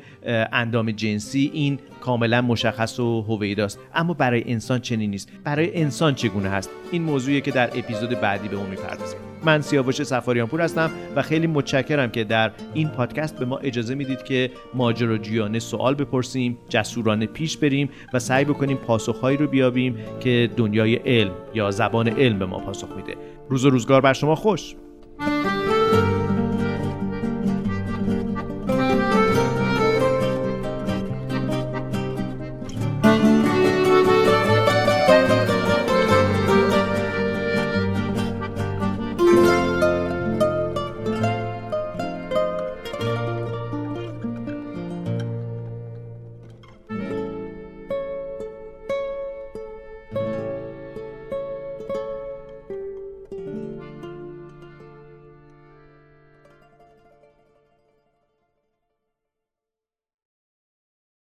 اندام جنسی این کاملا مشخص و هویداست. اما برای انسان چنین نیست. برای انسان چگونه هست؟ این موضوعی که در اپیزود بعدی به اون می‌پردازیم. من سیاوش سفاریانپور هستم و خیلی متشکرم که در این پادکست به ما اجازه می‌دید که ماجراجویانه سوال بپرسیم جسورانه پیش بریم و سعی بکنیم پاسخهایی رو بیابیم که دنیای علم یا زبان علم به ما پاسخ میده. روز و روزگار بر شما خوش.